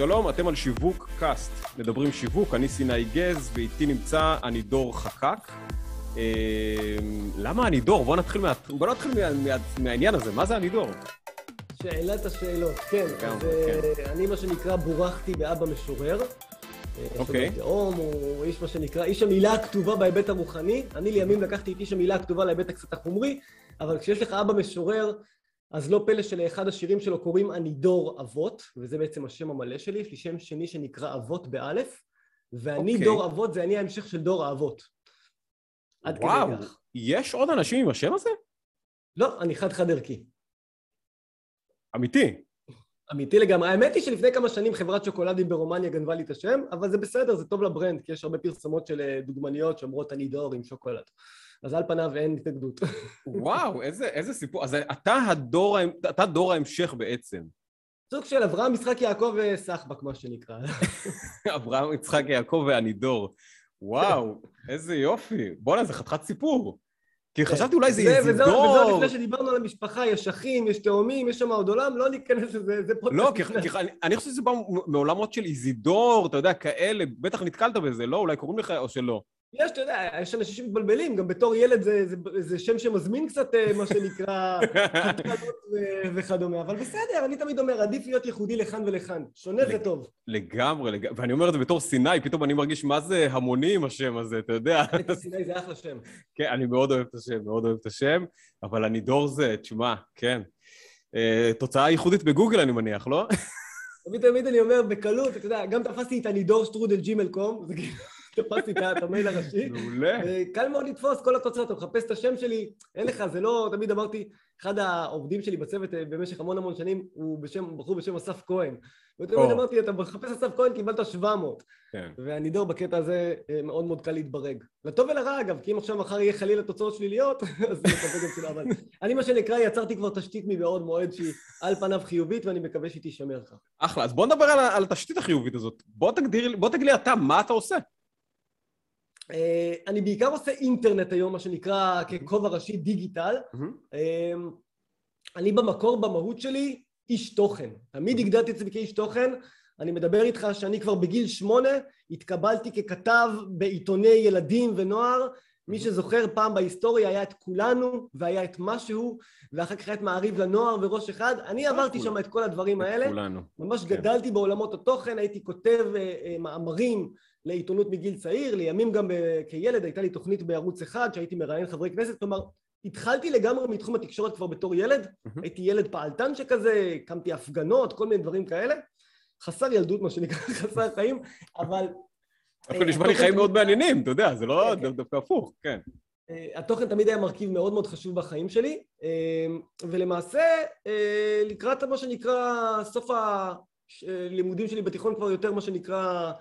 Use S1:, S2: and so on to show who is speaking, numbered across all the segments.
S1: שלום, אתם על שיווק קאסט. מדברים שיווק, אני סיני גז, ואיתי נמצא אני דור חקק. אה, למה אני דור? בוא נתחיל, מה... בוא נתחיל מה... מה... מהעניין הזה, מה זה אני דור?
S2: שאלת השאלות, כן.
S1: גם,
S2: אז כן. אני מה שנקרא בורכתי באבא משורר.
S1: אוקיי.
S2: תאום, הוא איש מה שנקרא, איש המילה הכתובה בהיבט הרוחני. אני לימים לקחתי את איש המילה הכתובה להיבט הקצת החומרי, אבל כשיש לך אבא משורר, אז לא פלא שלאחד השירים שלו קוראים אני דור אבות, וזה בעצם השם המלא שלי, יש לי שם שני שנקרא אבות באלף, ואני
S1: אוקיי.
S2: דור אבות, זה אני ההמשך של דור האבות. עד כדי
S1: וואו,
S2: כך.
S1: יש עוד אנשים עם השם הזה?
S2: לא, אני חד-חד ערכי.
S1: אמיתי.
S2: אמיתי לגמרי. האמת היא שלפני כמה שנים חברת שוקולדים ברומניה גנבה לי את השם, אבל זה בסדר, זה טוב לברנד, כי יש הרבה פרסומות של אה, דוגמניות שאומרות אני דור עם שוקולד. אז על פניו אין התנגדות.
S1: וואו, איזה, איזה סיפור. אז אתה הדור, אתה דור ההמשך בעצם.
S2: סוג של אברהם, יצחק, יעקב וסחבק, מה שנקרא.
S1: אברהם, יצחק, יעקב ואני דור. וואו, איזה יופי. בואנה, זה חתיכת סיפור. כי חשבתי אולי זה
S2: זה- וזה-
S1: איזידור.
S2: עוד לפני שדיברנו על המשפחה, יש אחים, יש תאומים, יש שם עוד עולם, לא ניכנס לזה, זה פודקאסט
S1: לא, כי, אני חושב שזה בא מעולמות של איזידור, אתה יודע, כאלה, בטח נתקלת בזה, לא? אולי קוראים לך או שלא.
S2: יש, אתה יודע, יש אנשים שמתבלבלים, גם בתור ילד זה, זה, זה שם שמזמין קצת, אה, מה שנקרא, ו- וכדומה, אבל בסדר, אני תמיד אומר, עדיף להיות ייחודי לכאן ולכאן. שונה זה טוב.
S1: לגמרי, ואני אומר את זה בתור סיני, פתאום אני מרגיש מה זה המוני עם השם הזה, אתה יודע.
S2: את הסיני זה אחלה שם.
S1: כן, אני מאוד אוהב את השם, מאוד אוהב את השם, אבל אני דור זה, תשמע, כן. אה, תוצאה ייחודית בגוגל, אני מניח, לא?
S2: תמיד תמיד אני אומר, בקלות, אתה יודע, גם תפסתי את הנידור שטרודל ג'ימל קום, זה כאילו, תפסתי את המייל הראשי.
S1: מעולה.
S2: קל מאוד לתפוס כל התוצאות, אתה מחפש את השם שלי, אין לך, זה לא, תמיד אמרתי, אחד העובדים שלי בצוות אה, במשך המון המון שנים, הוא בשם, בחור בשם אסף כהן. ותמיד. אמרתי, אתה מחפש אסף כהן, קיבלת 700.
S1: כן.
S2: והנידור בקטע הזה אה, מאוד מאוד קל להתברג. לטוב ולרע אגב, כי אם עכשיו מחר יהיה חלילה תוצאות שליליות, אז אני מקווה גם שלא, אבל אני מה שנקרא יצרתי כבר תשתית מבעוד מועד שהיא על פניו חיובית ואני מקווה שהיא תישמר כך.
S1: אחלה, אז בוא נדבר על, על התשתית החיובית הזאת. בוא תגדיר, בוא תגיד לי אתה, מה אתה עושה?
S2: אה, אני בעיקר עושה אינטרנט היום, מה שנקרא ככובע ראשי דיגיטל. אה, אני במקור, במהות שלי, איש תוכן. תמיד הגדרתי את עצמי כאיש תוכן. אני מדבר איתך שאני כבר בגיל שמונה התקבלתי ככתב בעיתוני ילדים ונוער. מי שזוכר פעם בהיסטוריה היה את כולנו והיה את משהו ואחר כך היה את מעריב לנוער וראש אחד. אני עברתי
S1: כולם.
S2: שם את כל הדברים האלה.
S1: כולנו.
S2: ממש
S1: כן.
S2: גדלתי בעולמות התוכן, הייתי כותב אה, אה, מאמרים לעיתונות מגיל צעיר, לימים גם כילד הייתה לי תוכנית בערוץ אחד שהייתי מראיין חברי כנסת, כלומר התחלתי לגמרי מתחום התקשורת כבר בתור ילד,
S1: מהמם.
S2: הייתי ילד פעלתן שכזה, הקמתי הפגנות, כל מיני דברים כאלה, חסר ילדות מה שנקרא, חסר חיים, אבל
S1: דווקא
S2: אה,
S1: נשמע לי חיים מאוד מעניינים, אתה יודע, זה לא
S2: כן, כן.
S1: דווקא הפוך, כן.
S2: אה, התוכן תמיד היה מרכיב מאוד מאוד חשוב בחיים שלי, אה, ולמעשה לקראת מה שנקרא סוף הלימודים שלי בתיכון כבר יותר מה שנקרא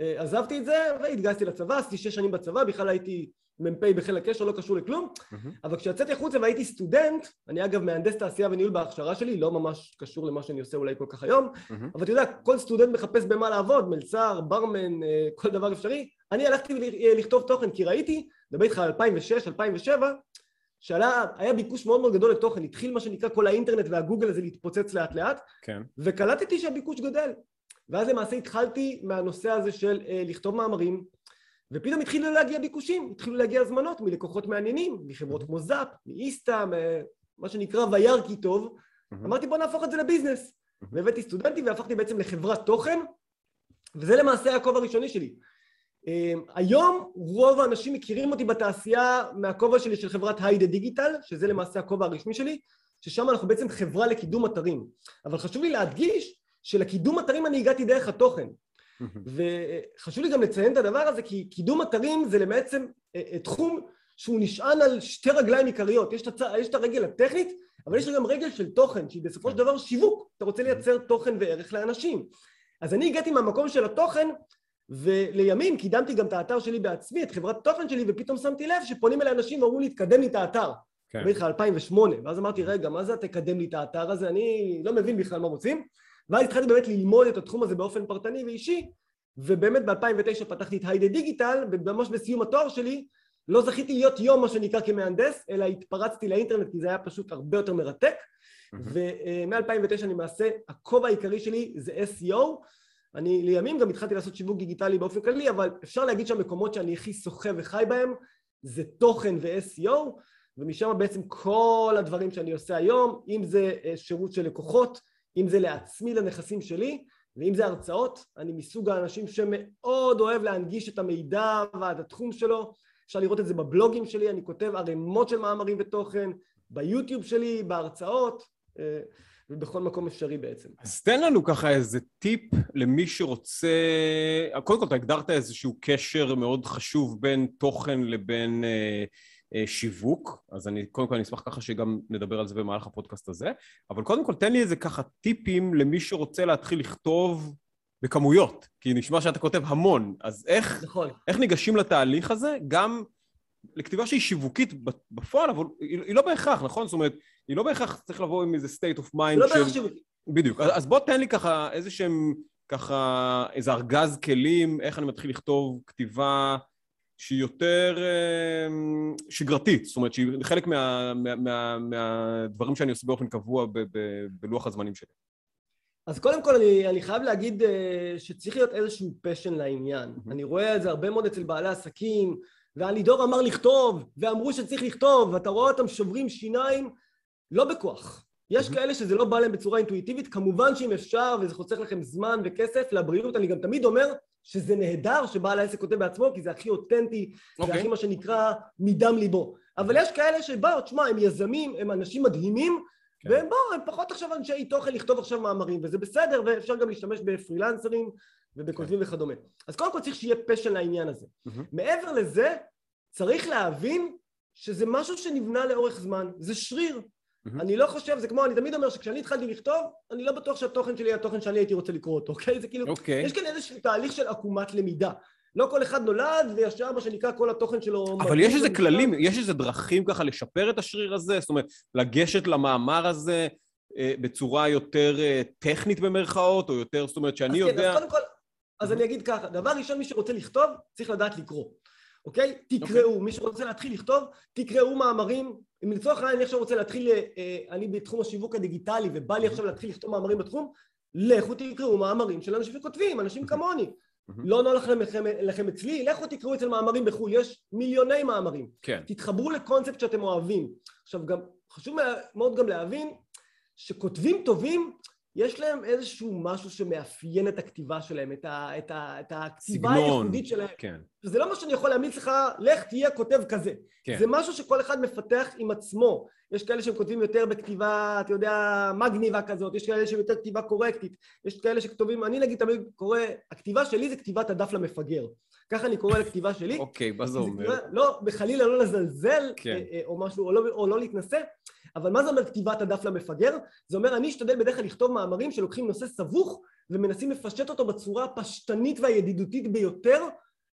S2: אה, עזבתי את זה והתגייסתי לצבא, עשיתי שש שנים בצבא, בכלל הייתי מ"פ בחיל הקשר, לא קשור לכלום,
S1: מהמם.
S2: אבל כשיצאתי החוצה והייתי סטודנט, אני אגב מהנדס תעשייה וניהול בהכשרה שלי, לא ממש קשור למה שאני עושה אולי כל כך היום,
S1: מהמם.
S2: אבל אתה יודע, כל סטודנט מחפש במה לעבוד, מלצר, ברמן, אה, כל דבר אפשרי. אני הלכתי לכתוב תוכן כי ראיתי, מדבר איתך על 2006, 2007, שעלה, היה ביקוש מאוד מאוד גדול לתוכן, התחיל מה שנקרא כל האינטרנט והגוגל הזה להתפוצץ לאט לאט,
S1: כן.
S2: וקלטתי שהביקוש גדל. ואז למעשה התחלתי מהנושא הזה של אה, לכתוב מאמרים, ופתאום התחילו להגיע ביקושים, התחילו להגיע הזמנות מלקוחות מעניינים, מחברות כמו זאפ, מאיסתא, מ- מה שנקרא וירא כי טוב,
S1: מהמם.
S2: אמרתי בוא נהפוך את זה לביזנס.
S1: מהמם.
S2: והבאתי סטודנטים והפכתי בעצם לחברת תוכן, וזה למעשה הכובע הראשוני שלי. אה, היום רוב האנשים מכירים אותי בתעשייה מהכובע שלי של חברת היידה דיגיטל, שזה למעשה הכובע הרשמי שלי, ששם אנחנו בעצם חברה לקידום אתרים. אבל חשוב לי להדגיש שלקידום אתרים אני הגעתי דרך התוכן. וחשוב לי גם לציין את הדבר הזה, כי קידום אתרים זה בעצם אה, אה, תחום שהוא נשען על שתי רגליים עיקריות. יש את, הצ... יש את הרגל הטכנית, אבל יש גם רגל של תוכן, שהיא בסופו של דבר שיווק. אתה רוצה לייצר תוכן וערך לאנשים. אז אני הגעתי מהמקום של התוכן, ולימים קידמתי גם את האתר שלי בעצמי, את חברת התוכן שלי, ופתאום שמתי לב שפונים אליי אנשים ואמרו לי, תקדם לי את האתר.
S1: כן.
S2: מדבר איתך 2008, ואז אמרתי, רגע, מה זה תקדם לי את האתר הזה? אני לא מבין בכלל מה רוצים. ואז התחלתי באמת ללמוד את התחום הזה באופן פרטני ואישי, ובאמת ב-2009 פתחתי את היידה דיגיטל, וממש בסיום התואר שלי, לא זכיתי להיות יום מה שנקרא כמהנדס, אלא התפרצתי לאינטרנט כי זה היה פשוט הרבה יותר מרתק, ומ-2009 אני למעשה, הכובע העיקרי שלי זה SEO, אני לימים גם התחלתי לעשות שיווק דיגיטלי באופן כללי, אבל אפשר להגיד שהמקומות שאני הכי שוחה וחי בהם זה תוכן ו-SEO, ומשם בעצם כל הדברים שאני עושה היום, אם זה אה, שירות של לקוחות, אם זה לעצמי לנכסים שלי, ואם זה הרצאות, אני מסוג האנשים שמאוד אוהב להנגיש את המידע ואת התחום שלו, אפשר לראות את זה בבלוגים שלי, אני כותב ערימות של מאמרים ותוכן, ביוטיוב שלי, בהרצאות, אה, ובכל מקום אפשרי בעצם.
S1: אז תן לנו ככה איזה טיפ למי שרוצה... קודם כל, אתה הגדרת איזשהו קשר מאוד חשוב בין תוכן לבין אה, אה, שיווק, אז אני קודם כל אני אשמח ככה שגם נדבר על זה במהלך הפודקאסט הזה, אבל קודם כל תן לי איזה ככה טיפים למי שרוצה להתחיל לכתוב בכמויות, כי נשמע שאתה כותב המון, אז איך,
S2: נכון.
S1: איך ניגשים לתהליך הזה? גם לכתיבה שהיא שיווקית בפועל, אבל היא, היא לא בהכרח, נכון? זאת אומרת, היא לא בהכרח צריך לבוא עם איזה state of mind
S2: לא בהכרח שיווקית.
S1: בדיוק. אז בוא תן לי ככה איזה שהם, ככה, איזה ארגז כלים, איך אני מתחיל לכתוב כתיבה שהיא יותר אה, שגרתית, זאת אומרת שהיא חלק מה, מה, מה, מהדברים שאני עושה באופן קבוע ב, ב, בלוח הזמנים שלי.
S2: אז קודם כל אני, אני חייב להגיד אה, שצריך להיות איזשהו פשן לעניין. Mm-hmm. אני רואה את זה הרבה מאוד אצל בעלי עסקים, והלידור אמר לכתוב, ואמרו שצריך לכתוב, ואתה רואה אותם שוברים שיניים, לא בכוח. יש. כאלה שזה לא בא להם בצורה אינטואיטיבית, כמובן שאם אפשר, וזה חוסך לכם זמן וכסף לבריאות, אני גם תמיד אומר שזה נהדר שבעל העסק כותב בעצמו, כי זה הכי אותנטי, okay. זה אוקיי. הכי מה שנקרא מדם ליבו. אבל יש כאלה שבאו, תשמע, הם יזמים, הם אנשים מדהימים, כן. והם באו, הם פחות עכשיו אנשי תוכן לכתוב עכשיו מאמרים, וזה בסדר, ואפשר גם להשתמש בפרילנסרים ובכותבים כן. וכדומה. אז קודם כל צריך שיהיה פשן לעניין הזה. Mm-hmm. מעבר לזה, צריך להבין שזה משהו שנבנה לאורך זמן, זה שריר. Mm-hmm. אני לא חושב, זה כמו, אני תמיד אומר שכשאני התחלתי לכתוב, אני לא בטוח שהתוכן שלי יהיה התוכן שאני הייתי רוצה לקרוא אותו, אוקיי? זה כאילו, okay.
S1: אוקיי.
S2: יש כאן איזשהו תהליך של עקומת למידה. לא כל אחד נולד וישר מה שנקרא כל התוכן שלו...
S1: אבל יש איזה כללים, יש איזה דרכים ככה לשפר את השריר הזה? זאת אומרת, לגשת למאמר הזה אה, בצורה יותר אה, טכנית במרכאות, או יותר, זאת אומרת, שאני
S2: אז
S1: יודע...
S2: כן, אז קודם כל, אז אני אגיד ככה, דבר ראשון, מי שרוצה לכתוב, צריך לדעת לקרוא. אוקיי? תקראו. Okay. מי שרוצה להתחיל לכתוב, תקראו מאמרים. אם לצורך העניין אני עכשיו רוצה להתחיל, אה, אני בתחום השיווק הדיגיטלי ובא לי עכשיו להתחיל לכתוב מאמרים בתחום, לכו תקראו מאמרים של אנשים שכותבים, אנשים כמוני. לא נוח לכם, לכם אצלי, לכו תקראו אצל מאמרים בחו"ל, יש מיליוני מאמרים.
S1: כן.
S2: תתחברו לקונספט שאתם אוהבים. עכשיו גם, חשוב מאוד גם להבין שכותבים טובים יש להם איזשהו משהו שמאפיין את הכתיבה שלהם, את, ה, את, ה, את הכתיבה הייחודית שלהם.
S1: כן.
S2: זה לא מה שאני יכול להמליץ לך, לך תהיה כותב כזה. כן. זה משהו שכל אחד מפתח עם עצמו. יש כאלה שהם כותבים יותר בכתיבה, אתה יודע, מגניבה כזאת, יש כאלה שהם יותר כתיבה קורקטית, יש כאלה שכתובים, אני נגיד תמיד קורא, הכתיבה שלי זה כתיבת הדף למפגר. ככה אני קורא לכתיבה שלי.
S1: אוקיי, מה זה אומר?
S2: לא, בחלילה לא לזלזל, כן. אה, אה, או משהו, או לא, או לא להתנשא, אבל מה זה אומר כתיבת הדף למפגר? זה אומר אני אשתדל בדרך כלל לכתוב מאמרים שלוקחים נושא סבוך ומנסים לפשט אותו בצורה הפשטנית והידידותית ביותר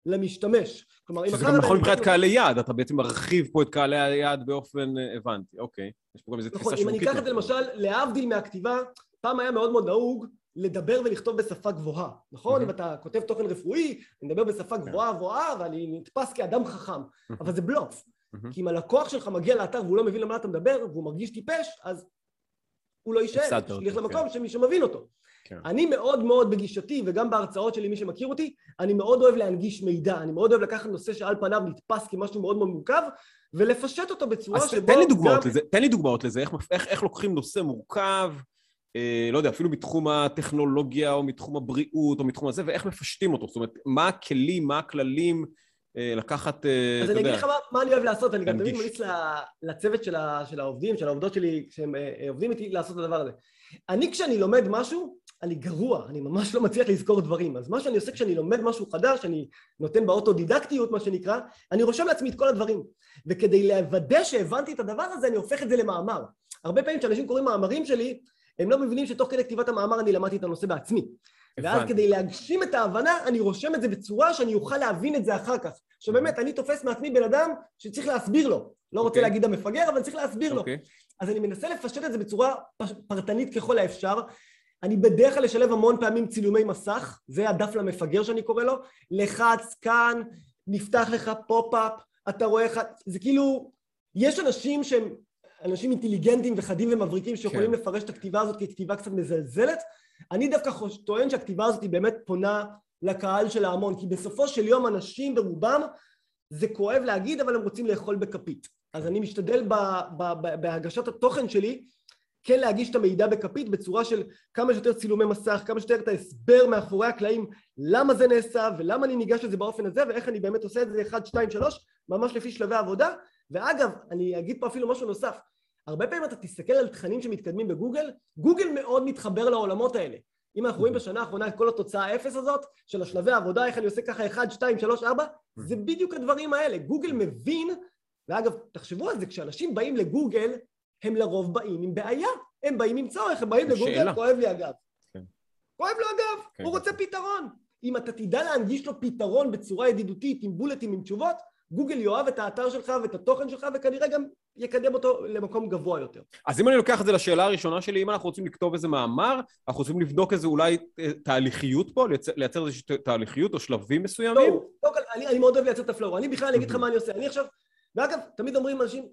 S2: למשתמש.
S1: כלומר, אם... שזה גם נכון מבחינת קהלי יעד, אתה בעצם מרחיב פה את קהלי היעד באופן אה, הבנתי, אוקיי. יש פה גם איזו
S2: תפיסה שיווקית. נכון, אם אני אקח את זה למשל, להבדיל מהכתיבה, פעם היה מאוד מאוד נהוג לדבר ולכתוב בשפה גבוהה, נכון? אם אתה כותב תוכן רפואי, אני מדבר בשפה כן. גבוהה גבוהה ואני נתפס כאדם חכם, אבל זה בלוף. כי אם הלקוח שלך מגיע לאתר והוא לא מבין למה אתה מדבר והוא מרגיש טיפש, אז הוא לא יישאר, למקום כן. שמי שמבין אותו. כן. אני מאוד מאוד בגישתי, וגם בהרצאות שלי, מי שמכיר אותי, אני מאוד אוהב להנגיש מידע, אני מאוד אוהב לקחת נושא שעל פניו נתפס כמשהו מאוד מאוד מורכב, ולפשט אותו בצורה
S1: שבו... אז תן לי דוגמאות גם... לזה, תן לי דוגמאות לזה, איך, איך, איך לוקחים נושא מורכב, אה, לא יודע, אפילו מתחום הטכנולוגיה, או מתחום הבריאות, או מתחום הזה, ואיך מפשטים אותו, זאת אומרת, מה הכלים, מה הכללים, אה, לקחת,
S2: אה, אז אני אגיד לך מה, מה אני אוהב לעשות, אני גם תמיד ממליץ לצוות של, של העובדים, של העובדות שלי, כשהם עובדים איתי, לעשות את הדבר הזה. אני כשאני לומד משהו, אני גרוע, אני ממש לא מצליח לזכור דברים. אז מה שאני עושה כשאני לומד משהו חדש, אני נותן באוטודידקטיות, מה שנקרא, אני רושם לעצמי את כל הדברים. וכדי לוודא שהבנתי את הדבר הזה, אני הופך את זה למאמר. הרבה פעמים כשאנשים קוראים מאמרים שלי, הם לא מבינים שתוך כדי כתיבת המאמר אני למדתי את הנושא בעצמי. ואז כדי להגשים את ההבנה, אני רושם את זה בצורה שאני אוכל להבין את זה אחר כך. שבאמת, אני תופס מעצמי בן אדם שצריך להסביר לו. לא רוצה okay. okay. להגיד המפגר, אבל צריך להסביר okay. לו. אז אני מנסה לפשט את זה בצורה פרטנית ככל האפשר. אני בדרך כלל אשלב המון פעמים צילומי מסך, זה הדף למפגר שאני קורא לו, לחץ כאן, נפתח לך pop-up, אתה רואה איך... זה כאילו, יש אנשים שהם אנשים אינטליגנטים וחדים ומבריקים שיכולים
S1: כן.
S2: לפרש את הכתיבה הזאת ככתיבה קצת מזלזלת. אני דווקא חוש, טוען שהכתיבה הזאת היא באמת פונה לקהל של ההמון, כי בסופו של יום אנשים ברובם, זה כואב להגיד, אבל הם רוצים לאכול בכפית. אז אני משתדל ב, ב, ב, בהגשת התוכן שלי כן להגיש את המידע בכפית בצורה של כמה שיותר צילומי מסך, כמה שיותר את ההסבר מאחורי הקלעים למה זה נעשה ולמה אני ניגש לזה באופן הזה ואיך אני באמת עושה את זה 1, 2, 3 ממש לפי שלבי העבודה. ואגב אני אגיד פה אפילו משהו נוסף. הרבה פעמים אתה תסתכל על תכנים שמתקדמים בגוגל גוגל מאוד מתחבר לעולמות האלה. אם אנחנו רואים בשנה האחרונה את כל התוצאה האפס הזאת של השלבי העבודה איך אני עושה ככה 1, 2, 3, 4 זה בדיוק הדברים האלה. גוגל מבין ואגב תחשבו על זה כשאנשים באים לגוגל הם לרוב באים עם בעיה, הם באים עם צורך, הם באים לגוגל,
S1: שאלה.
S2: כואב לי הגב.
S1: כן.
S2: כואב לו הגב,
S1: כן,
S2: הוא
S1: כן.
S2: רוצה פתרון. אם אתה תדע להנגיש לו פתרון בצורה ידידותית, עם בולטים, עם תשובות, גוגל יאהב את האתר שלך ואת התוכן שלך, וכנראה גם יקדם אותו למקום גבוה יותר.
S1: אז אם אני לוקח את זה לשאלה הראשונה שלי, אם אנחנו רוצים לכתוב איזה מאמר, אנחנו רוצים לבדוק איזה אולי אה, תהליכיות פה, לייצר, לייצר איזושהי תהליכיות או שלבים מסוימים?
S2: קודם כל, אני, אני מאוד אוהב לייצר את הפלואו. אני בכלל, אני אגיד לך מה אני עושה. אני עכשיו, ואגב, תמיד אומרים אנשים,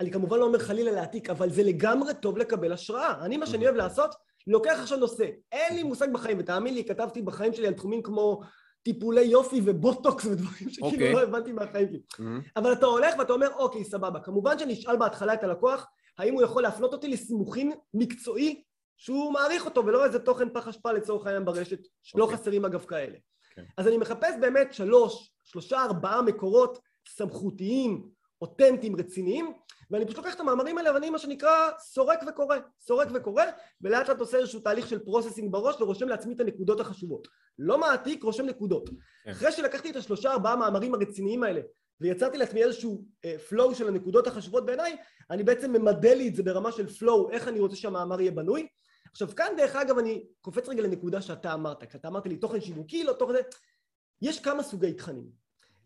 S2: אני כמובן לא אומר חלילה להעתיק, אבל זה לגמרי טוב לקבל השראה. אני, מה שאני אוהב לעשות, לוקח עכשיו נושא. אין לי מושג בחיים, ותאמין לי, כתבתי בחיים שלי על תחומים כמו טיפולי יופי ובוטוקס ודברים שכאילו
S1: אוקיי.
S2: לא הבנתי מהחיים שלי.
S1: מהמם.
S2: אבל אתה הולך ואתה אומר, אוקיי, סבבה. כמובן שאני אשאל בהתחלה את הלקוח, האם הוא יכול להפנות אותי לסימוכין מקצועי שהוא מעריך אותו, ולא איזה תוכן פח אשפה לצורך העניין ברשת, שלא
S1: אוקיי.
S2: חסרים אגב כאלה.
S1: כן.
S2: אז אני מחפש באמת שלוש, שלושה, ארבעה מקורות סמכותיים, אותנטיים, רציניים, ואני פשוט לוקח את המאמרים האלה ואני מה שנקרא סורק וקורא, סורק וקורא, ולאט לאט עושה איזשהו תהליך של processing בראש ורושם לעצמי את הנקודות החשובות. לא מעתיק, רושם נקודות.
S1: כן.
S2: אחרי שלקחתי את השלושה ארבעה מאמרים הרציניים האלה ויצרתי לעצמי איזשהו פלואו של הנקודות החשובות בעיניי, אני בעצם ממדל לי את זה ברמה של פלואו, איך אני רוצה שהמאמר יהיה בנוי. עכשיו כאן דרך אגב אני קופץ רגע לנקודה שאתה אמרת, כשאתה אמרת לי תוכן שיווקי, לא תוכן זה, יש כמה סוגי תכנים,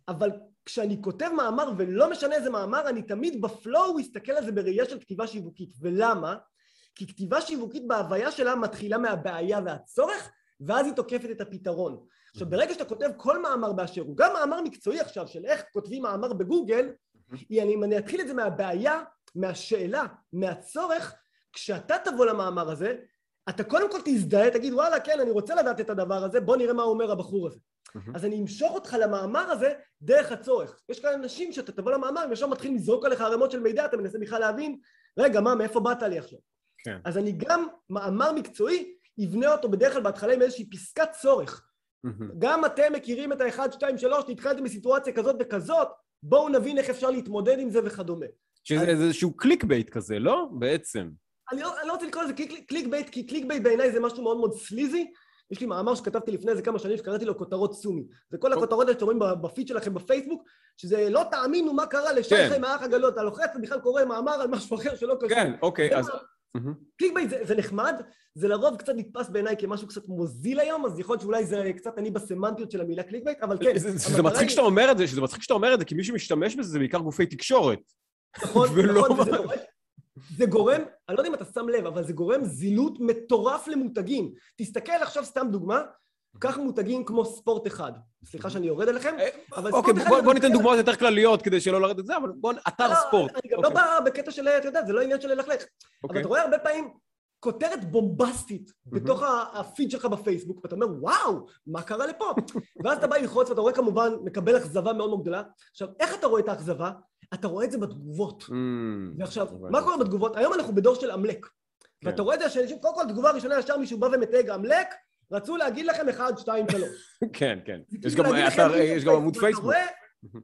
S2: אבל כשאני כותב מאמר ולא משנה איזה מאמר, אני תמיד בפלואו אסתכל על זה בראייה של כתיבה שיווקית, ולמה? כי כתיבה שיווקית בהוויה שלה מתחילה מהבעיה והצורך, ואז היא תוקפת את הפתרון. עכשיו ברגע שאתה כותב כל מאמר באשר הוא, גם מאמר מקצועי עכשיו של איך כותבים מאמר בגוגל, היא, אני, אם אני אתחיל את זה מהבעיה, מהשאלה, מהצורך, כשאתה תבוא למאמר הזה, אתה קודם כל תזדהה, תגיד וואלה כן אני רוצה לדעת את הדבר הזה, בוא נראה מה אומר הבחור הזה. אז אני אמשוך אותך למאמר הזה דרך הצורך. יש כאלה אנשים שאתה תבוא למאמר וישר מתחיל לזרוק עליך ערימות של מידע, אתה מנסה בכלל להבין, רגע מה, מאיפה באת לי עכשיו?
S1: כן.
S2: אז אני גם מאמר מקצועי, אבנה אותו בדרך כלל בהתחלה עם איזושהי פסקת צורך. גם אתם מכירים את ה-1, 2, 3, נתקלתם בסיטואציה כזאת וכזאת, בואו נבין איך אפשר להתמודד עם זה וכדומה.
S1: שזה איזשהו clickbait כזה, לא? בעצם.
S2: אני לא, אני לא רוצה לקרוא לזה click, clickbait, כי clickbait בעיניי זה משהו מאוד מאוד sleazy. יש לי מאמר שכתבתי לפני איזה כמה שנים שקראתי לו כותרות סומי. זה כל הכותרות האלה שאתם רואים ב- בפיד שלכם בפייסבוק, שזה לא תאמינו מה קרה לשי
S1: כן.
S2: חי מהאח הגדול, אתה לוחץ ובכלל קורא מאמר על משהו אחר שלא קשור.
S1: כן, אוקיי, אז...
S2: clickbait זה, זה נחמד, זה לרוב קצת נתפס בעיניי כמשהו קצת מוזיל היום, אז יכול להיות שאולי זה קצת אני בסמנטיות של המילה clickbait, אבל כן.
S1: זה- זה מצחיק שאתה אומר את זה, שזה מצחיק שאתה אומר את זה, כי מי שמשתמש בזה זה בעיקר גופי תקשורת.
S2: נכון, נכון, וזה זה גורם, אני לא יודע אם אתה שם לב, אבל זה גורם זילות מטורף למותגים. תסתכל עכשיו סתם דוגמה, קח מותגים כמו ספורט אחד. סליחה שאני יורד עליכם, אבל
S1: אוקיי,
S2: ספורט אחד זה
S1: בוא ניתן. דוגמאות יותר כלליות כדי שלא לרדת את זה, אבל בוא, אתר
S2: לא,
S1: ספורט.
S2: אני גם לא
S1: אוקיי,
S2: בא בקטע של, אתה יודע, זה לא עניין של ללכלך. אבל
S1: אוקיי.
S2: אתה רואה הרבה פעמים כותרת בומבסטית בתוך הפיד שלך בפייסבוק, ואתה אומר, וואו, מה קרה לפה? ואז אתה בא ללחוץ ואתה רואה כמובן, מקבל אכזבה מאוד מאוד גדולה. עכשיו, איך אתה רואה את האכזבה? אתה רואה את זה בתגובות.
S1: אמ,
S2: ועכשיו. מה קורה בתגובות? היום אנחנו בדור של עמלק.
S1: כן.
S2: ואתה רואה את זה שאנשים, קודם כל, תגובה ראשונה, ישר מישהו בא ומתייג עמלק, רצו להגיד לכם 1, 2, 3.
S1: כן, כן. יש
S2: כאילו
S1: גם יש גם עמוד פייסבוק.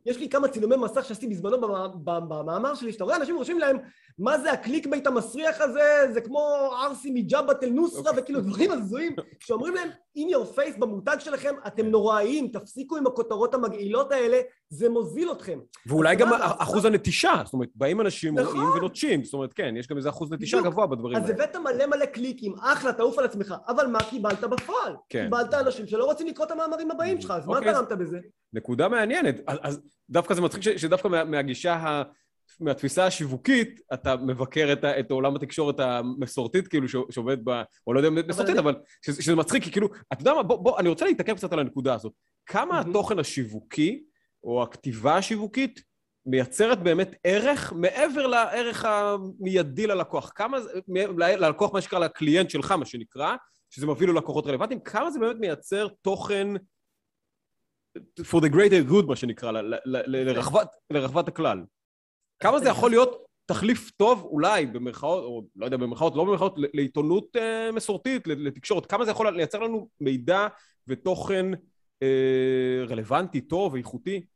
S2: יש לי כמה צילומי מסך שעשיתי בזמנו במאמר שלי, שאתה רואה אנשים רושמים להם, מה זה ה clickbait המסריח הזה, זה כמו ערסי מג'בהת אל נוסרה,
S1: אוקיי.
S2: וכאילו דברים הזויים, שאומרים להם, in your face במותג שלכם, אתם נוראיים, תפסיקו עם הכותרות המגעילות האלה, זה מוזיל אתכם.
S1: ואולי
S2: אז
S1: גם
S2: אז-
S1: אחוז הנטישה, זאת אומרת, באים אנשים,
S2: נכון.
S1: רואים ונוטשים, זאת אומרת, כן, יש גם איזה אחוז נטישה. גבוה בדברים
S2: אז
S1: האלה.
S2: הבאת מלא מלא קליקים, אחלה, תעוף על עצמך, אבל מה קיבלת בפועל?
S1: כן.
S2: קיבלת אנשים שלא רוצים לקרוא את המאמרים הבאים שלך, אז מה
S1: אוקיי, אז-
S2: תרמת בזה?
S1: נקודה מעניינת. אז, אז דווקא זה מצחיק שדווקא מה, מהגישה, ה, מהתפיסה השיווקית, אתה מבקר את, ה, את עולם התקשורת המסורתית, כאילו, שעובד ב... או לא יודע אם מסורתית,
S2: אני-
S1: אבל שזה, מצחיק, כי כאילו, אתה יודע מה, בוא, בוא, אני רוצה להתעכב קצת על הנקודה הזאת. כמה
S2: מהמם.
S1: התוכן השיווקי, או הכתיבה השיווקית, מייצרת באמת ערך מעבר לערך המיידי ללקוח. כמה זה, ללקוח, מה שנקרא, לקליינט שלך, מה שנקרא, שזה מביא ללקוחות רלוונטיים, כמה זה באמת מייצר תוכן for the greater good, מה שנקרא, לרחבת, הכלל. כמה זה יכול להיות תחליף טוב, אולי, במרכאות, או לא יודע, במרכאות, לא במרכאות, לעיתונות uh, מסורתית, לתקשורת. כמה זה יכול לייצר לנו מידע ותוכן רלוונטי, טוב, איכותי?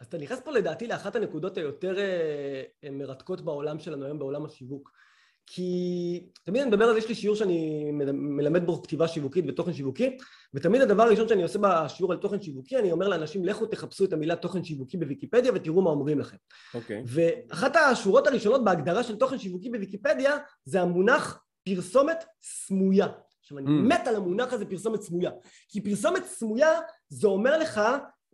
S2: אז אתה נכנס פה לדעתי לאחת הנקודות היותר uh, מרתקות בעולם שלנו היום, בעולם השיווק. כי תמיד אני מדבר על זה, יש לי שיעור שאני מלמד בו כתיבה שיווקית ותוכן שיווקי, ותמיד הדבר הראשון שאני עושה בשיעור על תוכן שיווקי, אני אומר לאנשים, לכו תחפשו את המילה תוכן שיווקי בוויקיפדיה ותראו מה אומרים לכם.
S1: אוקיי. Okay.
S2: ואחת השורות הראשונות בהגדרה של תוכן שיווקי בוויקיפדיה, זה המונח פרסומת סמויה. עכשיו, אני mm. מת על המונח הזה פרסומת סמויה. כי פרסומת סמויה, זה אומר לך,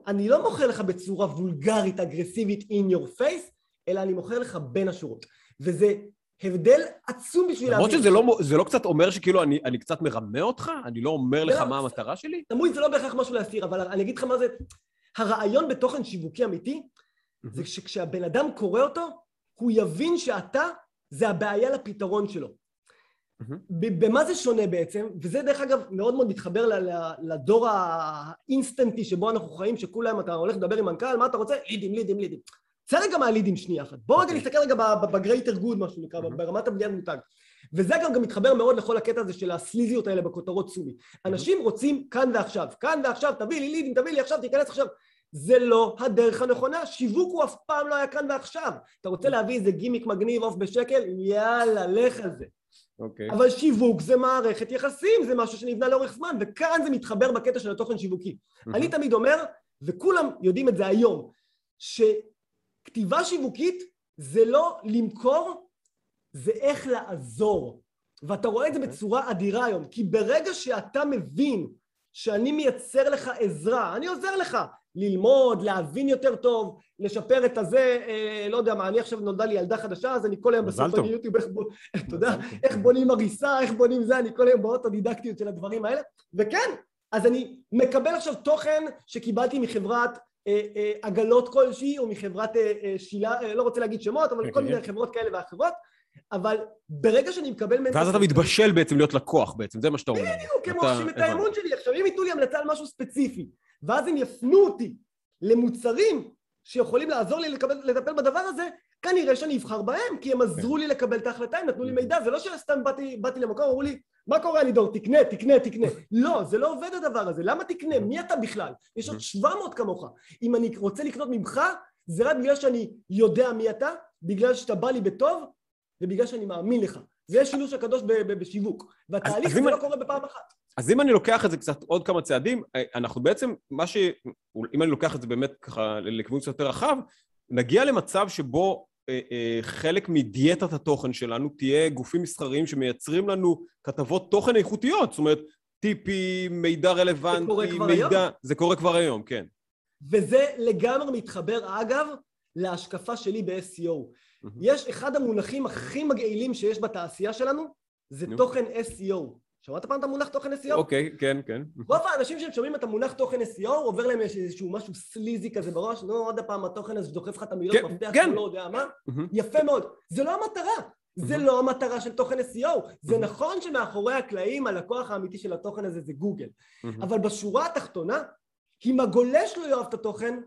S2: אני לא מוכר לך בצורה וולגרית, אגרסיבית, in your face, אלא אני מוכר לך בין השורות. וזה הבדל עצום בשביל
S1: להבין. למרות שזה לא, זה לא קצת אומר שכאילו אני, אני קצת מרמה אותך? אני לא אומר לך מה המטרה שלי?
S2: תמוי זה לא בהכרח משהו להסתיר, אבל אני אגיד לך מה זה... הרעיון בתוכן שיווקי אמיתי, זה שכשהבן אדם קורא אותו, הוא יבין שאתה זה הבעיה לפתרון שלו. במה זה שונה בעצם, וזה דרך אגב מאוד מאוד מתחבר לדור האינסטנטי שבו אנחנו חיים, שכולם אתה הולך לדבר עם מנכ"ל, מה אתה רוצה? leads, leads, leads. צא רגע מה leads שנייה אחת. בוא רגע אוקיי. נסתכל רגע ב greater good, מה שנקרא, ברמת הבניית מותג. וזה גם, גם מתחבר מאוד לכל הקטע הזה של הסליזיות האלה בכותרות סומי. אנשים רוצים כאן ועכשיו. כאן ועכשיו, תביא לי leads, תביא לי עכשיו, תיכנס עכשיו. זה לא הדרך הנכונה, שיווק הוא אף פעם לא היה כאן ועכשיו. אתה רוצה להביא איזה גימיק מגניב עוף בשקל? יאללה, לך על זה.
S1: Okay. אוקיי.
S2: אבל שיווק זה מערכת יחסים, זה משהו שנבנה לאורך זמן, וכאן זה מתחבר בקטע של התוכן שיווקי. Mm-hmm. אני תמיד אומר, וכולם יודעים את זה היום, ש... כתיבה שיווקית זה לא למכור, זה איך לעזור. ואתה רואה את זה בצורה אדירה היום, כי ברגע שאתה מבין שאני מייצר לך עזרה, אני עוזר לך ללמוד, להבין יותר טוב, לשפר את הזה, אה, לא יודע מה, אני עכשיו נולדה לי ילדה חדשה, אז אני כל היום בסוף ביוטיוב, איך, בונים, אתה יודע, איך בונים הריסה, איך בונים זה, אני כל היום באוטודידקטיות של הדברים האלה, וכן, אז אני מקבל עכשיו תוכן שקיבלתי מחברת אה, אה, עגלות כלשהי או מחברת אה, שילה, לא רוצה להגיד שמות, אבל כל מיני חברות כאלה ואחרות, אבל ברגע שאני מקבל
S1: מהם... ואז אתה מתבשל בעצם להיות לקוח בעצם, זה מה שאתה אומר.
S2: בדיוק, הם רוכשים את האמון שלי. עכשיו, אם ייתנו לי המלצה על משהו ספציפי, ואז הם יפנו אותי למוצרים שיכולים לעזור לי לטפל בדבר הזה, כנראה שאני אבחר בהם, כי הם עזרו. לי לקבל את ההחלטה, הם נתנו לי מידע, זה לא שסתם באתי למקום, אמרו לי, מה קורה לידור? תקנה, תקנה, תקנה. לא, זה לא עובד הדבר הזה. למה תקנה? מי אתה בכלל? יש עוד 700 כמוך. אם אני רוצה לקנות ממך, זה רק בגלל שאני יודע מי אתה, בגלל שאתה בא לי בטוב, ובגלל שאני מאמין לך. זה שילוש הקדוש בשיווק. והתהליך זה לא קורה בפעם אחת.
S1: אז אם אני לוקח את זה קצת עוד כמה צעדים, אה, אנחנו בעצם, מה ש... אם אני לוקח את זה באמת ככה לכיוון קצת יותר רחב, נגיע למצב שבו אה, אה, חלק מדיאטת התוכן שלנו תהיה גופים מסחריים שמייצרים לנו כתבות תוכן איכותיות, זאת אומרת, טיפים, מידע רלוונטי, זה קורה כבר מידע... היום? זה קורה כבר היום, כן.
S2: וזה לגמרי מתחבר, אגב, להשקפה שלי ב-SEO. יש אחד המונחים הכי מגעילים שיש בתעשייה שלנו, זה. תוכן SEO. שמעת פעם את המונח תוכן SEO?
S1: אוקיי, okay, כן, כן.
S2: רוב האנשים שהם שומעים את המונח תוכן SEO, עובר להם איזשהו משהו סליזי כזה בראש, נו, עוד פעם התוכן הזה שדוחף לך את המילות כן, מפתח, כן. לא יודע מה. יפה מאוד. זה לא המטרה. זה. לא המטרה של תוכן SEO. זה. נכון שמאחורי הקלעים הלקוח האמיתי של התוכן הזה זה גוגל. אבל בשורה התחתונה, אם הגולש לא יאהב את התוכן,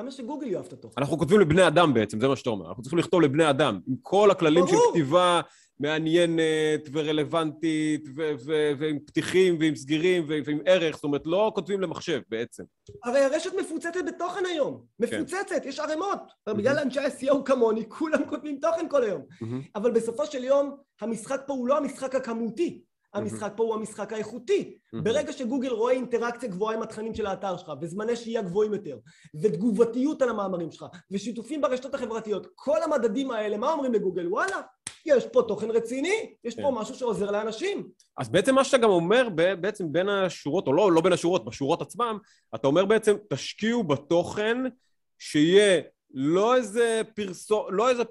S2: למה שגוגל יאהב את התוכן?
S1: אנחנו כותבים לבני אדם בעצם, זה מה שאתה אומר. אנחנו צריכים לכתוב לבני אדם, עם כל הכללים של כתיבה מעניינת ורלוונטית ו- ו- ועם פתיחים ועם סגירים ו- ועם ערך, זאת אומרת, לא כותבים למחשב בעצם.
S2: הרי הרשת מפוצצת בתוכן היום, כן. מפוצצת, כן. יש ערימות. Mm-hmm. בגלל אנשי ה-SEO כמוני, כולם כותבים תוכן כל היום. Mm-hmm. אבל בסופו של יום, המשחק פה הוא לא המשחק הכמותי. המשחק פה הוא המשחק האיכותי. ברגע שגוגל רואה אינטראקציה גבוהה עם התכנים של האתר שלך, וזמני שהייה גבוהים יותר, ותגובתיות על המאמרים שלך, ושיתופים ברשתות החברתיות, כל המדדים האלה, מה אומרים לגוגל? וואלה, יש פה תוכן רציני, יש פה כן. משהו שעוזר לאנשים.
S1: אז בעצם מה שאתה גם אומר, בעצם בין השורות, או לא, לא בין השורות, בשורות עצמם, אתה אומר בעצם, תשקיעו בתוכן שיהיה לא איזה פרסומת, לא איזה,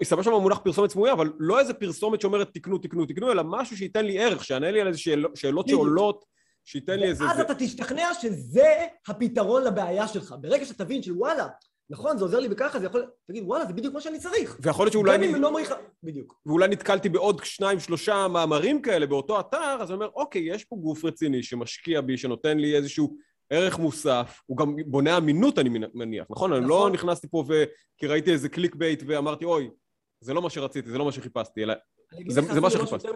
S1: הסתבר שם המונח פרסומת סמויה, אבל לא איזה פרסומת שאומרת תקנו, תקנו, תקנו, אלא משהו שייתן לי ערך, שיענה לי על איזה שאל, שאלות שעולות, שייתן לי איזה...
S2: ואז אתה תשתכנע שזה הפתרון לבעיה שלך. ברגע שתבין שוואלה, נכון, זה עוזר לי בככה, זה יכול... תגיד, וואלה, זה בדיוק מה שאני צריך.
S1: ויכול להיות שאולי...
S2: גם. אם לא לך... בדיוק.
S1: ואולי נתקלתי בעוד שניים, שלושה מאמרים כאלה באותו אתר, אז אני אומר, אוקיי, יש פה גוף רציני שמשקיע בי, שנותן לי איזשהו ערך מוסף, הוא גם בונה אמינות, אני מניח, נכון? אני לא
S2: נכון.
S1: נכנסתי פה ו... כי ראיתי איזה clickbait ואמרתי, אוי, זה לא מה שרציתי, זה לא מה שחיפשתי, אלא... זה- זה מה
S2: אפילו
S1: שחיפשתי.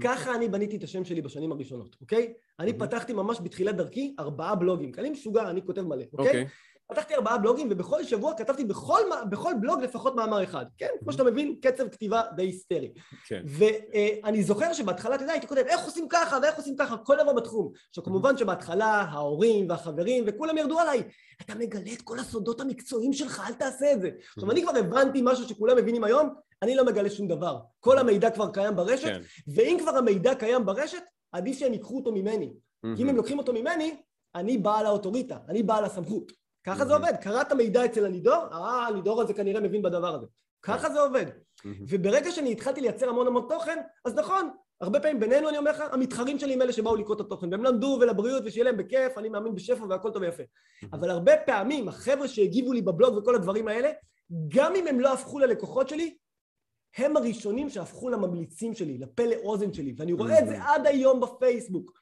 S2: ככה אני בניתי את השם שלי בשנים הראשונות, אוקיי? אני. פתחתי ממש בתחילת דרכי ארבעה בלוגים. כי אני משוגע, אני כותב מלא, אוקיי?
S1: אוקיי.
S2: פתחתי ארבעה בלוגים, ובכל שבוע כתבתי בכל, בכל בלוג לפחות מאמר אחד. כן, כמו שאתה מבין, קצב כתיבה די היסטרי.
S1: כן.
S2: ואני זוכר שבהתחלה, אתה יודע, הייתי כותב, איך עושים ככה ואיך עושים ככה, כל דבר בתחום. עכשיו, כמובן שבהתחלה ההורים והחברים וכולם ירדו עליי, אתה מגלה את כל הסודות המקצועיים שלך, אל תעשה את זה. עכשיו, אני כבר הבנתי משהו שכולם מבינים היום, אני לא מגלה שום דבר. כל המידע כבר קיים ברשת,
S1: כן.
S2: ואם כבר המידע קיים ברשת, עדיף שהם ייקחו אותו ממני. כי אם הם לוקחים אותו ממני, אני בעל האוטוריטה, אני בעל הסמכות. ככה זה. עובד. קראת מידע אצל הנידור, אה, הנידור הזה כנראה מבין בדבר הזה. ככה זה עובד. וברגע שאני התחלתי לייצר המון המון תוכן, אז נכון, הרבה פעמים בינינו אני אומר לך, המתחרים שלי הם אלה שבאו לקרוא את התוכן, והם למדו ולבריאות ושיהיה להם בכיף, אני מאמין בשפע והכל טוב ויפה. אבל הרבה פעמים החבר'ה שהגיבו לי בבלוג וכל הדברים האלה, גם אם הם לא הפכו ללקוחות שלי, הם הראשונים שהפכו לממליצים שלי, לפה לאוזן שלי, ואני רואה את זה עד היום בפייסבוק.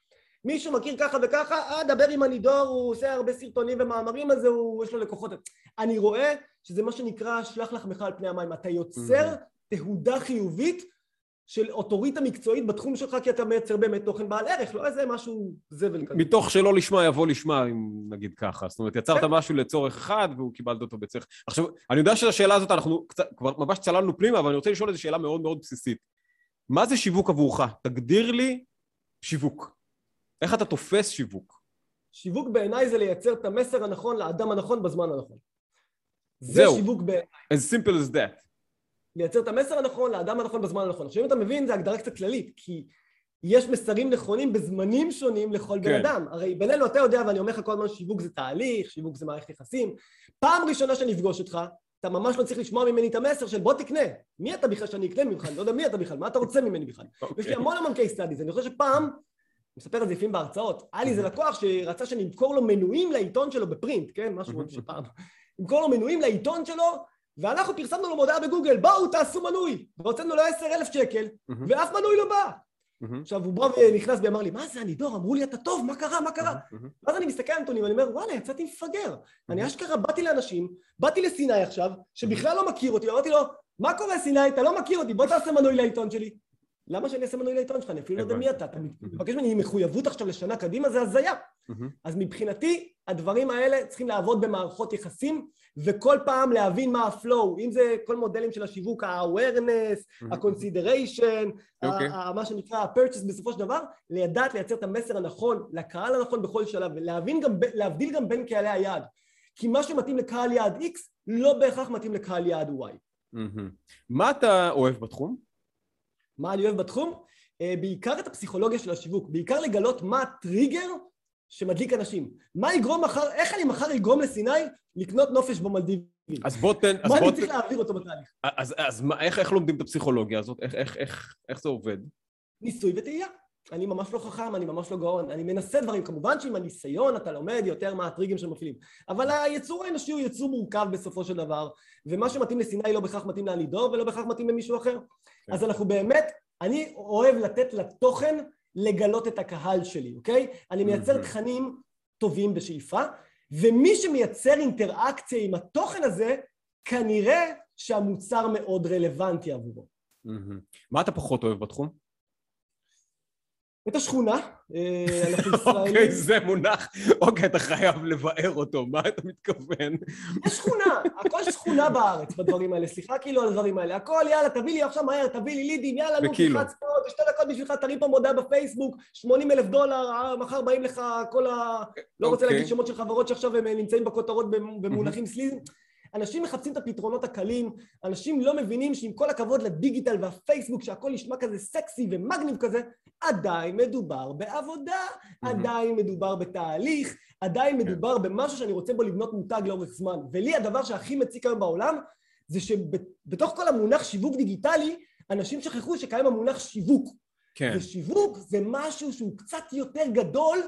S2: מישהו מכיר ככה וככה, אה, דבר עם הנידור, הוא עושה הרבה סרטונים ומאמרים על זה, הוא, יש לו לקוחות. אני רואה שזה מה שנקרא שלח לחמך על פני המים. אתה יוצר תהודה חיובית של אוטוריטה מקצועית בתחום שלך, כי אתה מייצר באמת תוכן בעל ערך, לא איזה משהו זבל כזה.
S1: מתוך שלא לשמה יבוא לשמה, אם נגיד ככה. זאת אומרת, יצרת
S2: כן.
S1: משהו לצורך אחד, והוא קיבלת אותו בצורך... עכשיו, אני יודע שהשאלה הזאת, אנחנו קצת, כבר ממש צללנו פנימה, אבל אני רוצה לשאול איזו שאלה מאוד מאוד בסיסית. מה זה שיווק עבורך? תגדיר לי שיווק. איך אתה תופס שיווק?
S2: שיווק בעיניי זה לייצר את המסר הנכון לאדם הנכון בזמן הנכון. זה
S1: זהו.
S2: שיווק ב...
S1: as simple as that.
S2: לייצר את המסר הנכון לאדם הנכון בזמן הנכון. עכשיו אם אתה מבין, זו הגדרה קצת כללית, כי יש מסרים נכונים בזמנים שונים לכל בן
S1: כן.
S2: אדם. הרי בינינו אתה יודע, ואני אומר לך כל הזמן, שיווק זה תהליך, שיווק זה מערכת יחסים. פעם ראשונה שאני אפגוש אותך, אתה ממש לא צריך לשמוע ממני את המסר של בוא תקנה. מי אתה בכלל שאני אקנה ממך? אני לא יודע מי אתה בכלל, מה אתה רוצה ממני בכלל? יש לי המון המון case studies, אני חושב שפעם, מספר את זה לפעמים בהרצאות, היה לי איזה לקוח שרצה שאני אמכור לו מנויים לעיתון שלו בפרינט, כן? משהו שפעם. אמכור לו מנויים לעיתון שלו, ואנחנו פרסמנו לו מודעה בגוגל, בואו תעשו מנוי! והוצאנו לו עשר אלף שקל, ואף מנוי לא בא. עכשיו הוא בא ונכנס בי, אמר לי, מה זה הנידור? אמרו לי, אתה טוב, מה קרה? מה קרה? ואז אני מסתכל על הנתונים, ואני אומר, וואלה, יצאתי מפגר. אני אשכרה באתי לאנשים, באתי לסיני עכשיו, שבכלל לא מכיר אותי, אמרתי לו, מה קורה סיני? אתה לא מכיר אותי, בוא תעשה מנוי לעיתון שלי. למה שאני אעשה מנוי לעיתון שלך? אני אפילו לא יודע מי אתה. אתה מבקש ממני מחויבות עכשיו לשנה קדימה, זה הזיה. אז מבחינתי, הדברים האלה צריכים לעבוד במערכות יחסים, וכל פעם להבין מה הפלואו, אם זה כל מודלים של השיווק, ה-awareness, ה-consideration,
S1: אוקיי.
S2: מה שנקרא ה-purchase בסופו של דבר, לדעת לייצר את המסר הנכון לקהל הנכון בכל שלב, ולהבין גם, ב- להבדיל גם בין קהלי היעד. כי מה שמתאים לקהל יעד X, לא בהכרח מתאים לקהל יעד Y.
S1: מה אתה אוהב בתחום?
S2: מה אני אוהב בתחום? אה, בעיקר את הפסיכולוגיה של השיווק, בעיקר לגלות מה הטריגר שמדליק אנשים. מה יגרום מחר, איך אני מחר אגרום לסיני לקנות נופש במלדיבים?
S1: אז בוא תן...
S2: מה אני צריך להעביר אותו בתהליך?
S1: אז, אז מה, איך, איך לומדים את הפסיכולוגיה הזאת? איך, איך, איך, איך זה עובד?
S2: ניסוי וטעייה. אני ממש לא חכם, אני ממש לא גאון, אני מנסה דברים, כמובן שעם הניסיון אתה לומד יותר מה הטריגרים שמפעילים, אבל היצור האנושי הוא יצור מורכב בסופו של דבר, ומה שמתאים לסיני לא בהכרח מתאים לאנידור ולא בהכרח מתאים למישהו אחר.
S1: כן.
S2: אז אנחנו באמת, אני אוהב לתת לתוכן לגלות את הקהל שלי, אוקיי? אני מייצר. תכנים טובים בשאיפה, ומי שמייצר אינטראקציה עם התוכן הזה, כנראה שהמוצר מאוד רלוונטי עבורו.
S1: מה אתה פחות אוהב בתחום?
S2: את השכונה, אה, אנחנו
S1: אוקיי,
S2: ישראלים.
S1: זה מונח. אוקיי, אתה חייב לבאר אותו, מה אתה מתכוון?
S2: יש שכונה, הכל שכונה בארץ בדברים האלה, סליחה כאילו על הדברים האלה, הכל יאללה תביא לי עכשיו מהר, תביא לי לידים, יאללה נו. תלחץ זה שתי דקות בשבילך, תרים פה מודעה בפייסבוק, 80 אלף דולר, אה, מחר באים לך כל ה... לא רוצה
S1: אוקיי.
S2: להגיד שמות של חברות שעכשיו הם אה, נמצאים בכותרות במ- במונחים סליזים. אנשים מחפשים את הפתרונות הקלים, אנשים לא מבינים שעם כל הכבוד לדיגיטל והפייסבוק, שהכל נשמע כזה סקסי ומגניב כזה, עדיין מדובר בעבודה, עדיין מדובר בתהליך, עדיין מדובר במשהו שאני רוצה בו לבנות מותג לאורך זמן. ולי הדבר שהכי מציק היום בעולם, זה שבתוך כל המונח שיווק דיגיטלי, אנשים שכחו שקיים המונח שיווק.
S1: כן.
S2: ושיווק זה משהו שהוא קצת יותר גדול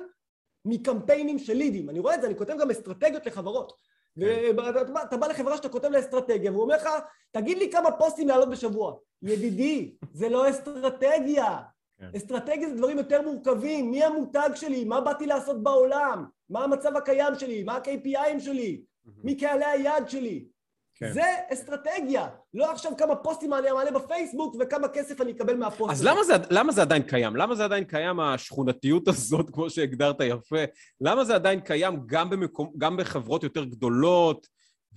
S2: מקמפיינים של לידים. אני רואה את זה, אני כותב גם אסטרטגיות לחברות. ואתה בא לחברה שאתה כותב לה אסטרטגיה, והוא אומר לך, תגיד לי כמה פוסטים לעלות בשבוע. ידידי, זה לא אסטרטגיה. כן. אסטרטגיה זה דברים יותר מורכבים, מי המותג שלי, מה באתי לעשות בעולם, מה המצב הקיים שלי, מה ה-KPIים שלי, מי קהלי היעד שלי. כן. זה אסטרטגיה, לא עכשיו כמה פוסטים אני מעלה בפייסבוק וכמה כסף אני אקבל מהפוסט
S1: אז למה זה, למה זה עדיין קיים? למה זה עדיין קיים, השכונתיות הזאת, כמו שהגדרת יפה? למה זה עדיין קיים גם, במקום, גם בחברות יותר גדולות?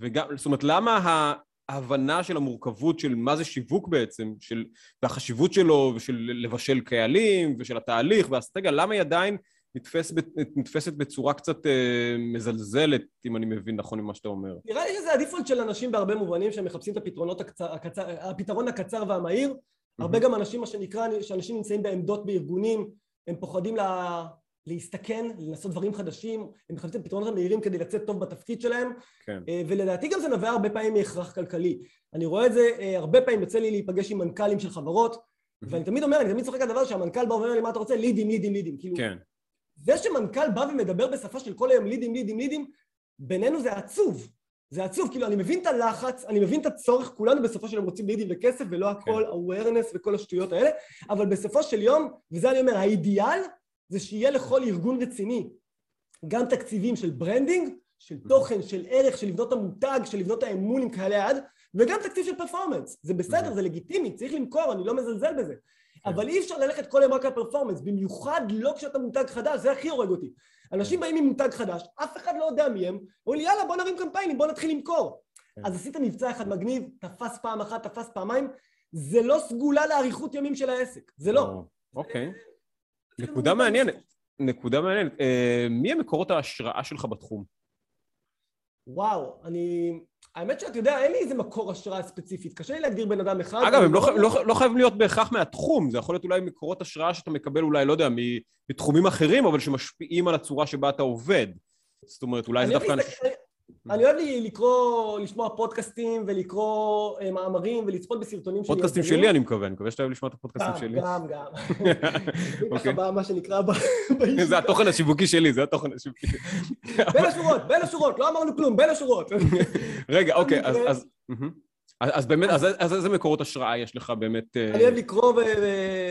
S1: וגם, זאת אומרת, למה ההבנה של המורכבות של מה זה שיווק בעצם, של, והחשיבות שלו, ושל לבשל קהלים, ושל התהליך והאסטרטגיה, למה היא עדיין נתפס, נתפסת בצורה קצת אה, מזלזלת, אם אני מבין נכון ממה שאתה אומר.
S2: נראה לי שזה הדיפולט של אנשים בהרבה מובנים, שהם מחפשים את הפתרונות הקצר, הקצר, הפתרון הקצר והמהיר. Mm-hmm. הרבה גם אנשים, מה שנקרא, שאנשים נמצאים בעמדות בארגונים, הם פוחדים לה, להסתכן, לנסות דברים חדשים, הם מחפשים את הפתרונות המהירים כדי לצאת טוב בתפקיד שלהם. כן. אה, ולדעתי גם זה נובע הרבה פעמים מהכרח כלכלי. אני רואה את זה, אה, הרבה פעמים יוצא לי להיפגש עם מנכ"לים של חברות. ואני תמיד אומר, אני תמיד צוחק על הדבר שהמנכ"ל בא ואומר לי, מה אתה רוצה? לידים, לידים, לידים. כאילו, כן. זה שמנכ"ל בא ומדבר בשפה של כל היום leads, leads, leads, בינינו זה עצוב. זה עצוב, כאילו אני מבין את הלחץ, אני מבין את הצורך, כולנו בסופו של יום רוצים leads וכסף ולא הכל כן. awareness וכל השטויות האלה, אבל בסופו של יום, וזה אני אומר, האידיאל זה שיהיה לכל ארגון רציני גם תקציבים של branding, של תוכן, של ערך, של לבנות המותג, של לבנות האמון עם קהלי היעד, וגם תקציב של performance. זה בסדר, זה לגיטימי, צריך למכור, אני לא מזלזל בזה. כן. אבל אי אפשר ללכת כל היום רק על פרפורמנס, במיוחד לא כשאתה מותג חדש, זה הכי הורג אותי. אנשים כן. באים עם מותג חדש, אף אחד לא יודע מי הם, אומרים לי יאללה בוא נרים קמפיינים, בוא נתחיל למכור. כן. אז עשית מבצע אחד מגניב, תפס פעם אחת, תפס פעמיים, זה לא סגולה לאריכות ימים של העסק, זה לא.
S1: אוקיי. נקודה מעניינת. נקודה מעניינת. אה, מי המקורות ההשראה שלך בתחום?
S2: וואו, אני... האמת שאתה יודע, אין לי איזה מקור השראה ספציפית, קשה לי להגדיר בן אדם אחד.
S1: אגב, הם לא, לא, לא חייבים להיות בהכרח מהתחום, זה יכול להיות אולי מקורות השראה שאתה מקבל אולי, לא יודע, מתחומים אחרים, אבל שמשפיעים על הצורה שבה אתה עובד. זאת אומרת, אולי זה דווקא...
S2: אני אוהב לקרוא, לשמוע פודקאסטים ולקרוא אה, מאמרים ולצפות בסרטונים
S1: שלי. פודקאסטים שלי אני מקווה, אני מקווה שאתה אוהב לשמוע את הפודקאסטים שלי.
S2: גם, גם, גם. ככה בא מה שנקרא
S1: זה התוכן השיווקי שלי, זה התוכן השיווקי.
S2: בין השורות, בין השורות, לא אמרנו כלום, בין השורות.
S1: רגע, אוקיי, אז... אז באמת, אז איזה מקורות השראה יש לך באמת?
S2: אה? אני אוהב לקרוא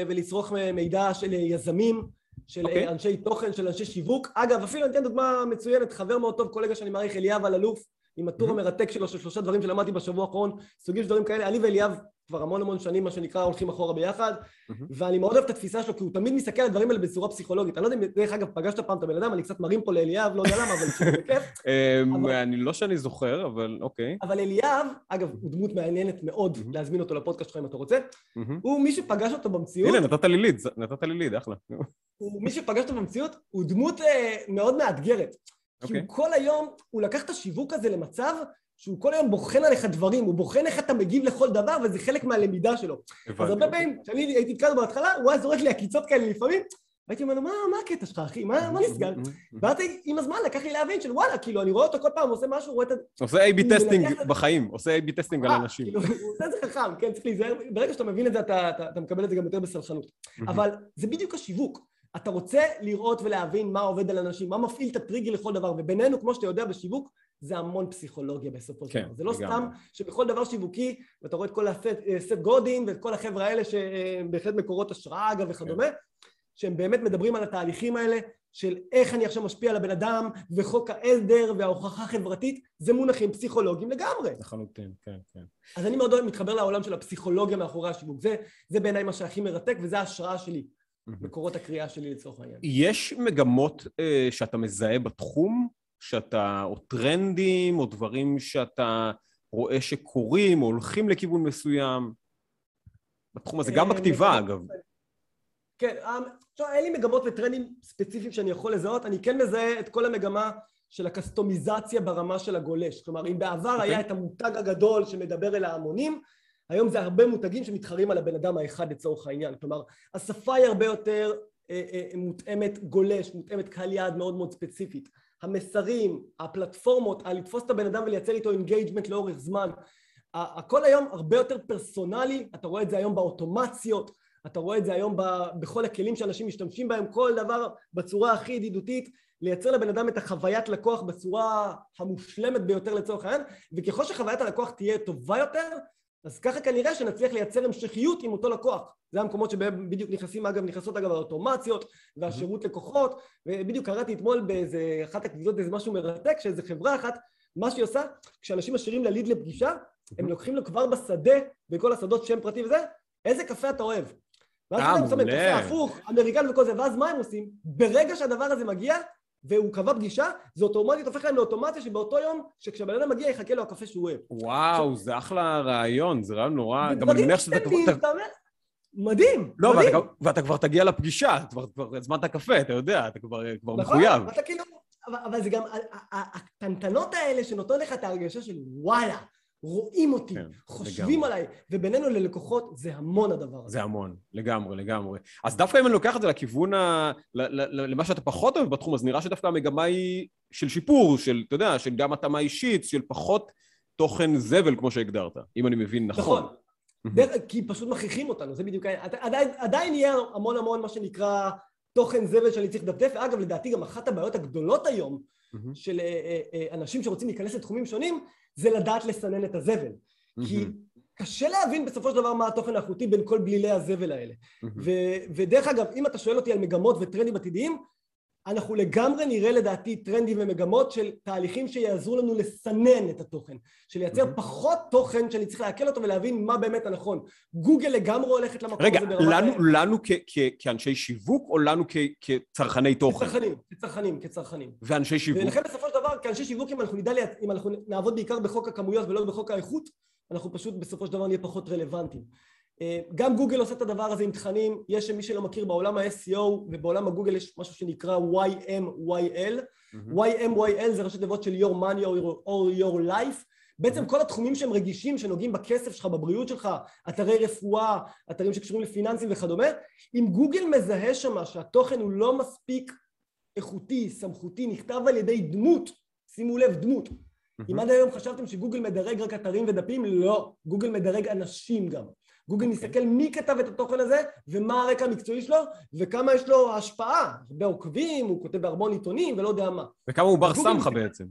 S2: ולצרוך מידע של יזמים. של okay. אוקיי. אנשי תוכן, של אנשי שיווק. אגב, אפילו אני אתן דוגמה מצוינת, חבר מאוד טוב, קולגה שאני מעריך, אליאב אלאלוף, עם הטור mm-hmm. המרתק שלו של שלושה דברים שלמדתי בשבוע האחרון, סוגים של דברים כאלה. אני ואליאב כבר המון המון שנים, מה שנקרא, הולכים אחורה ביחד, mm-hmm. ואני מאוד אוהב את התפיסה שלו, כי הוא תמיד מסתכל על הדברים האלה בצורה פסיכולוגית. אני לא יודע אם, דרך אגב, פגשת פעם את הבן אדם, אני קצת מרים פה לאליאב, לא יודע למה, אבל זה כיף.
S1: אמ, אני לא שאני זוכר, אבל אוקיי.
S2: אבל אליאב, אגב, הוא דמות מעניינת מאוד להזמין אותו לפודקאסט שלך אם אתה רוצה. הוא מי שפגש אותו במציאות...
S1: הנה, נתת לי ליד, נתת לי ליד, אחלה.
S2: מי שפגש אותו במציאות, הוא דמות אה, מאוד מאתגרת. כי הוא אוקיי. כל היום, הוא לקח את השיווק הזה למצב שהוא כל היום בוחן עליך דברים, הוא בוחן איך אתה מגיב לכל דבר, וזה חלק מהלמידה שלו. הבנתי. אז הרבה פעמים, כשאני הייתי נתקל בהתחלה, הוא היה זורק לי עקיצות כאלה לפעמים, והייתי אומר לו, מה, מה הקטע שלך, אחי? מה, מה נסגר? ואז עם הזמן לקח לי להבין של וואלה, כאילו, אני רואה אותו כל פעם, הוא עושה משהו, רואה את ה...
S1: עושה A-B טסטינג בחיים, עושה A-B טסטינג על אנשים.
S2: כאילו, הוא עושה את זה חכם, כן, צריך להיזהר, ברגע שאתה מבין את זה, אתה מקבל את זה גם יותר בסלחנות. אבל זה בדיוק השיווק. אתה רוצה לראות ולהבין מה עובד על אנשים, מה מפעיל את הטריגר לכל דבר, ובינינו, כמו שאתה יודע בשיווק, זה המון פסיכולוגיה בסופו של כן, דבר. זה לא סתם שבכל דבר שיווקי, ואתה רואה את כל הסט אה, גודין ואת כל החבר'ה האלה שהם בהחלט מקורות השראה אגב וכדומה, כן. שהם באמת מדברים על התהליכים האלה של איך אני עכשיו משפיע על הבן אדם וחוק העזר וההוכחה החברתית, זה מונחים פסיכולוגיים לגמרי.
S1: לחלוטין, כן, כן.
S2: אז אני מאוד מתחבר לעולם של הפסיכולוגיה מאחורי השיווק. זה, זה בעיניי מה שהכי מרתק וזה ההשראה שלי. מקורות הקריאה שלי לצורך העניין.
S1: יש מגמות אה, שאתה מזהה בתחום שאתה, או טרנדים, או דברים שאתה רואה שקורים, או הולכים לכיוון מסוים? בתחום הזה, גם אה, בכתיבה אגב.
S2: כן, עכשיו אה, אין לי מגמות וטרנדים ספציפיים שאני יכול לזהות, אני כן מזהה את כל המגמה של הקסטומיזציה ברמה של הגולש. כלומר, אם בעבר okay. okay. היה את המותג הגדול שמדבר אל ההמונים, היום זה הרבה מותגים שמתחרים על הבן אדם האחד לצורך העניין. כלומר, השפה היא הרבה יותר אה, אה, מותאמת גולש, מותאמת קהל יעד מאוד מאוד ספציפית. המסרים, הפלטפורמות, לתפוס את הבן אדם ולייצר איתו engagement לאורך זמן. הכל היום הרבה יותר פרסונלי, אתה רואה את זה היום באוטומציות, אתה רואה את זה היום ב, בכל הכלים שאנשים משתמשים בהם, כל דבר בצורה הכי ידידותית, לייצר לבן אדם את החוויית לקוח בצורה המושלמת ביותר לצורך העניין, וככל שחוויית הלקוח תהיה טובה יותר, אז ככה כנראה שנצליח לייצר המשכיות עם אותו לקוח. זה המקומות שבהם בדיוק נכנסים, אגב, נכנסות אגב האוטומציות והשירות לקוחות, ובדיוק קראתי אתמול באיזה אחת הקביזות איזה משהו מרתק, שאיזה חברה אחת, מה שהיא עושה, כשאנשים משאירים לה ליד לפגישה, הם לוקחים לו כבר בשדה, בכל השדות שם פרטי וזה, איזה קפה אתה אוהב. ואז
S1: אה,
S2: אתה
S1: מעולה.
S2: קפה הפוך, אמריקני וכל זה, ואז מה הם עושים? ברגע שהדבר הזה מגיע, והוא קבע פגישה, זה אוטומטית הופך להם לאוטומציה שבאותו יום, שכשהבן אדם מגיע יחכה לו הקפה שהוא אוהב.
S1: וואו, זה אחלה רעיון, זה רעיון נורא... גם אני מניח שאתה כבר...
S2: מדהים,
S1: לא,
S2: מדהים.
S1: ואתה ואתה כבר תגיע לפגישה, אתה כבר- כבר הזמנת קפה, אתה יודע, אתה כבר כבר
S2: נכון?
S1: מחויב.
S2: אתה כאילו, אבל, אבל זה גם, הקטנטנות האלה שנותנות לך את ההרגשה של וואלה, רואים אותי,
S1: כן,
S2: חושבים
S1: לגמרי.
S2: עליי, ובינינו ללקוחות זה המון הדבר הזה.
S1: זה המון, לגמרי, לגמרי. אז דווקא אם אני לוקח את זה לכיוון ה... למה שאתה פחות אוהב בתחום, אז נראה שדווקא המגמה היא של שיפור, של, אתה יודע, של גם התאמה אישית, של פחות תוכן זבל, כמו שהגדרת, אם אני מבין נכון.
S2: נכון. דרך- כי פשוט מכריחים אותנו, זה בדיוק העניין. עדיין, עדיין יהיה המון המון מה שנקרא תוכן זבל שאני צריך לדפדף, ואגב, לדעתי גם אחת הבעיות הגדולות היום. של אה, אה, אה, אנשים שרוצים להיכנס לתחומים שונים, זה לדעת לסנן את הזבל. כי
S1: מהמם.
S2: קשה להבין בסופו של דבר מה התוכן האיכותי בין כל בלילי הזבל האלה.
S1: מהמם.
S2: ו- ודרך אגב, אם אתה שואל אותי על מגמות וטרנדים עתידיים, אנחנו לגמרי נראה לדעתי טרנדים ומגמות של תהליכים שיעזרו לנו לסנן את התוכן, של לייצר
S1: מהמם.
S2: פחות תוכן שאני צריך לעכל אותו ולהבין מה באמת הנכון. גוגל לגמרי הולכת למקום
S1: רגע,
S2: הזה ברמת...
S1: לנו, לנו כ- כ- כאנשי שיווק, או לנו כ- כצרכני תוכן?
S2: כצרכנים, כצרכנים, כצרכנים.
S1: ואנשי שיווק.
S2: ולכן בסופו של דבר, כאנשי שיווק, אם אנחנו נדע, אם אנחנו נעבוד בעיקר בחוק הכמויות ולא בחוק האיכות, אנחנו פשוט בסופו של דבר נהיה פחות רלוונטיים. אה, גם גוגל עושה את הדבר הזה עם תכנים, יש מי שלא מכיר בעולם ה-SEO ובעולם הגוגל יש משהו שנקרא YMYL. YMYL זה ראשי תיבות של your money or, or your life, בעצם כל התחומים שהם רגישים, שנוגעים בכסף שלך, בבריאות שלך, אתרי רפואה, אתרים שקשורים לפיננסים וכדומה, אם גוגל מזהה שמה שהתוכן הוא לא מספיק איכותי, סמכותי, נכתב על ידי דמות, שימו לב, דמות. אם עד היום חשבתם שגוגל מדרג רק אתרים ודפים, לא, גוגל מדרג אנשים גם. גוגל
S1: אוקיי.
S2: מסתכל מי כתב את התוכן הזה, ומה הרקע המקצועי שלו, וכמה יש לו השפעה. הרבה עוקבים, הוא כותב בהרמון עיתונים, ולא יודע מה.
S1: וכמה הוא בר סמכה
S2: מסתכל-
S1: בעצם.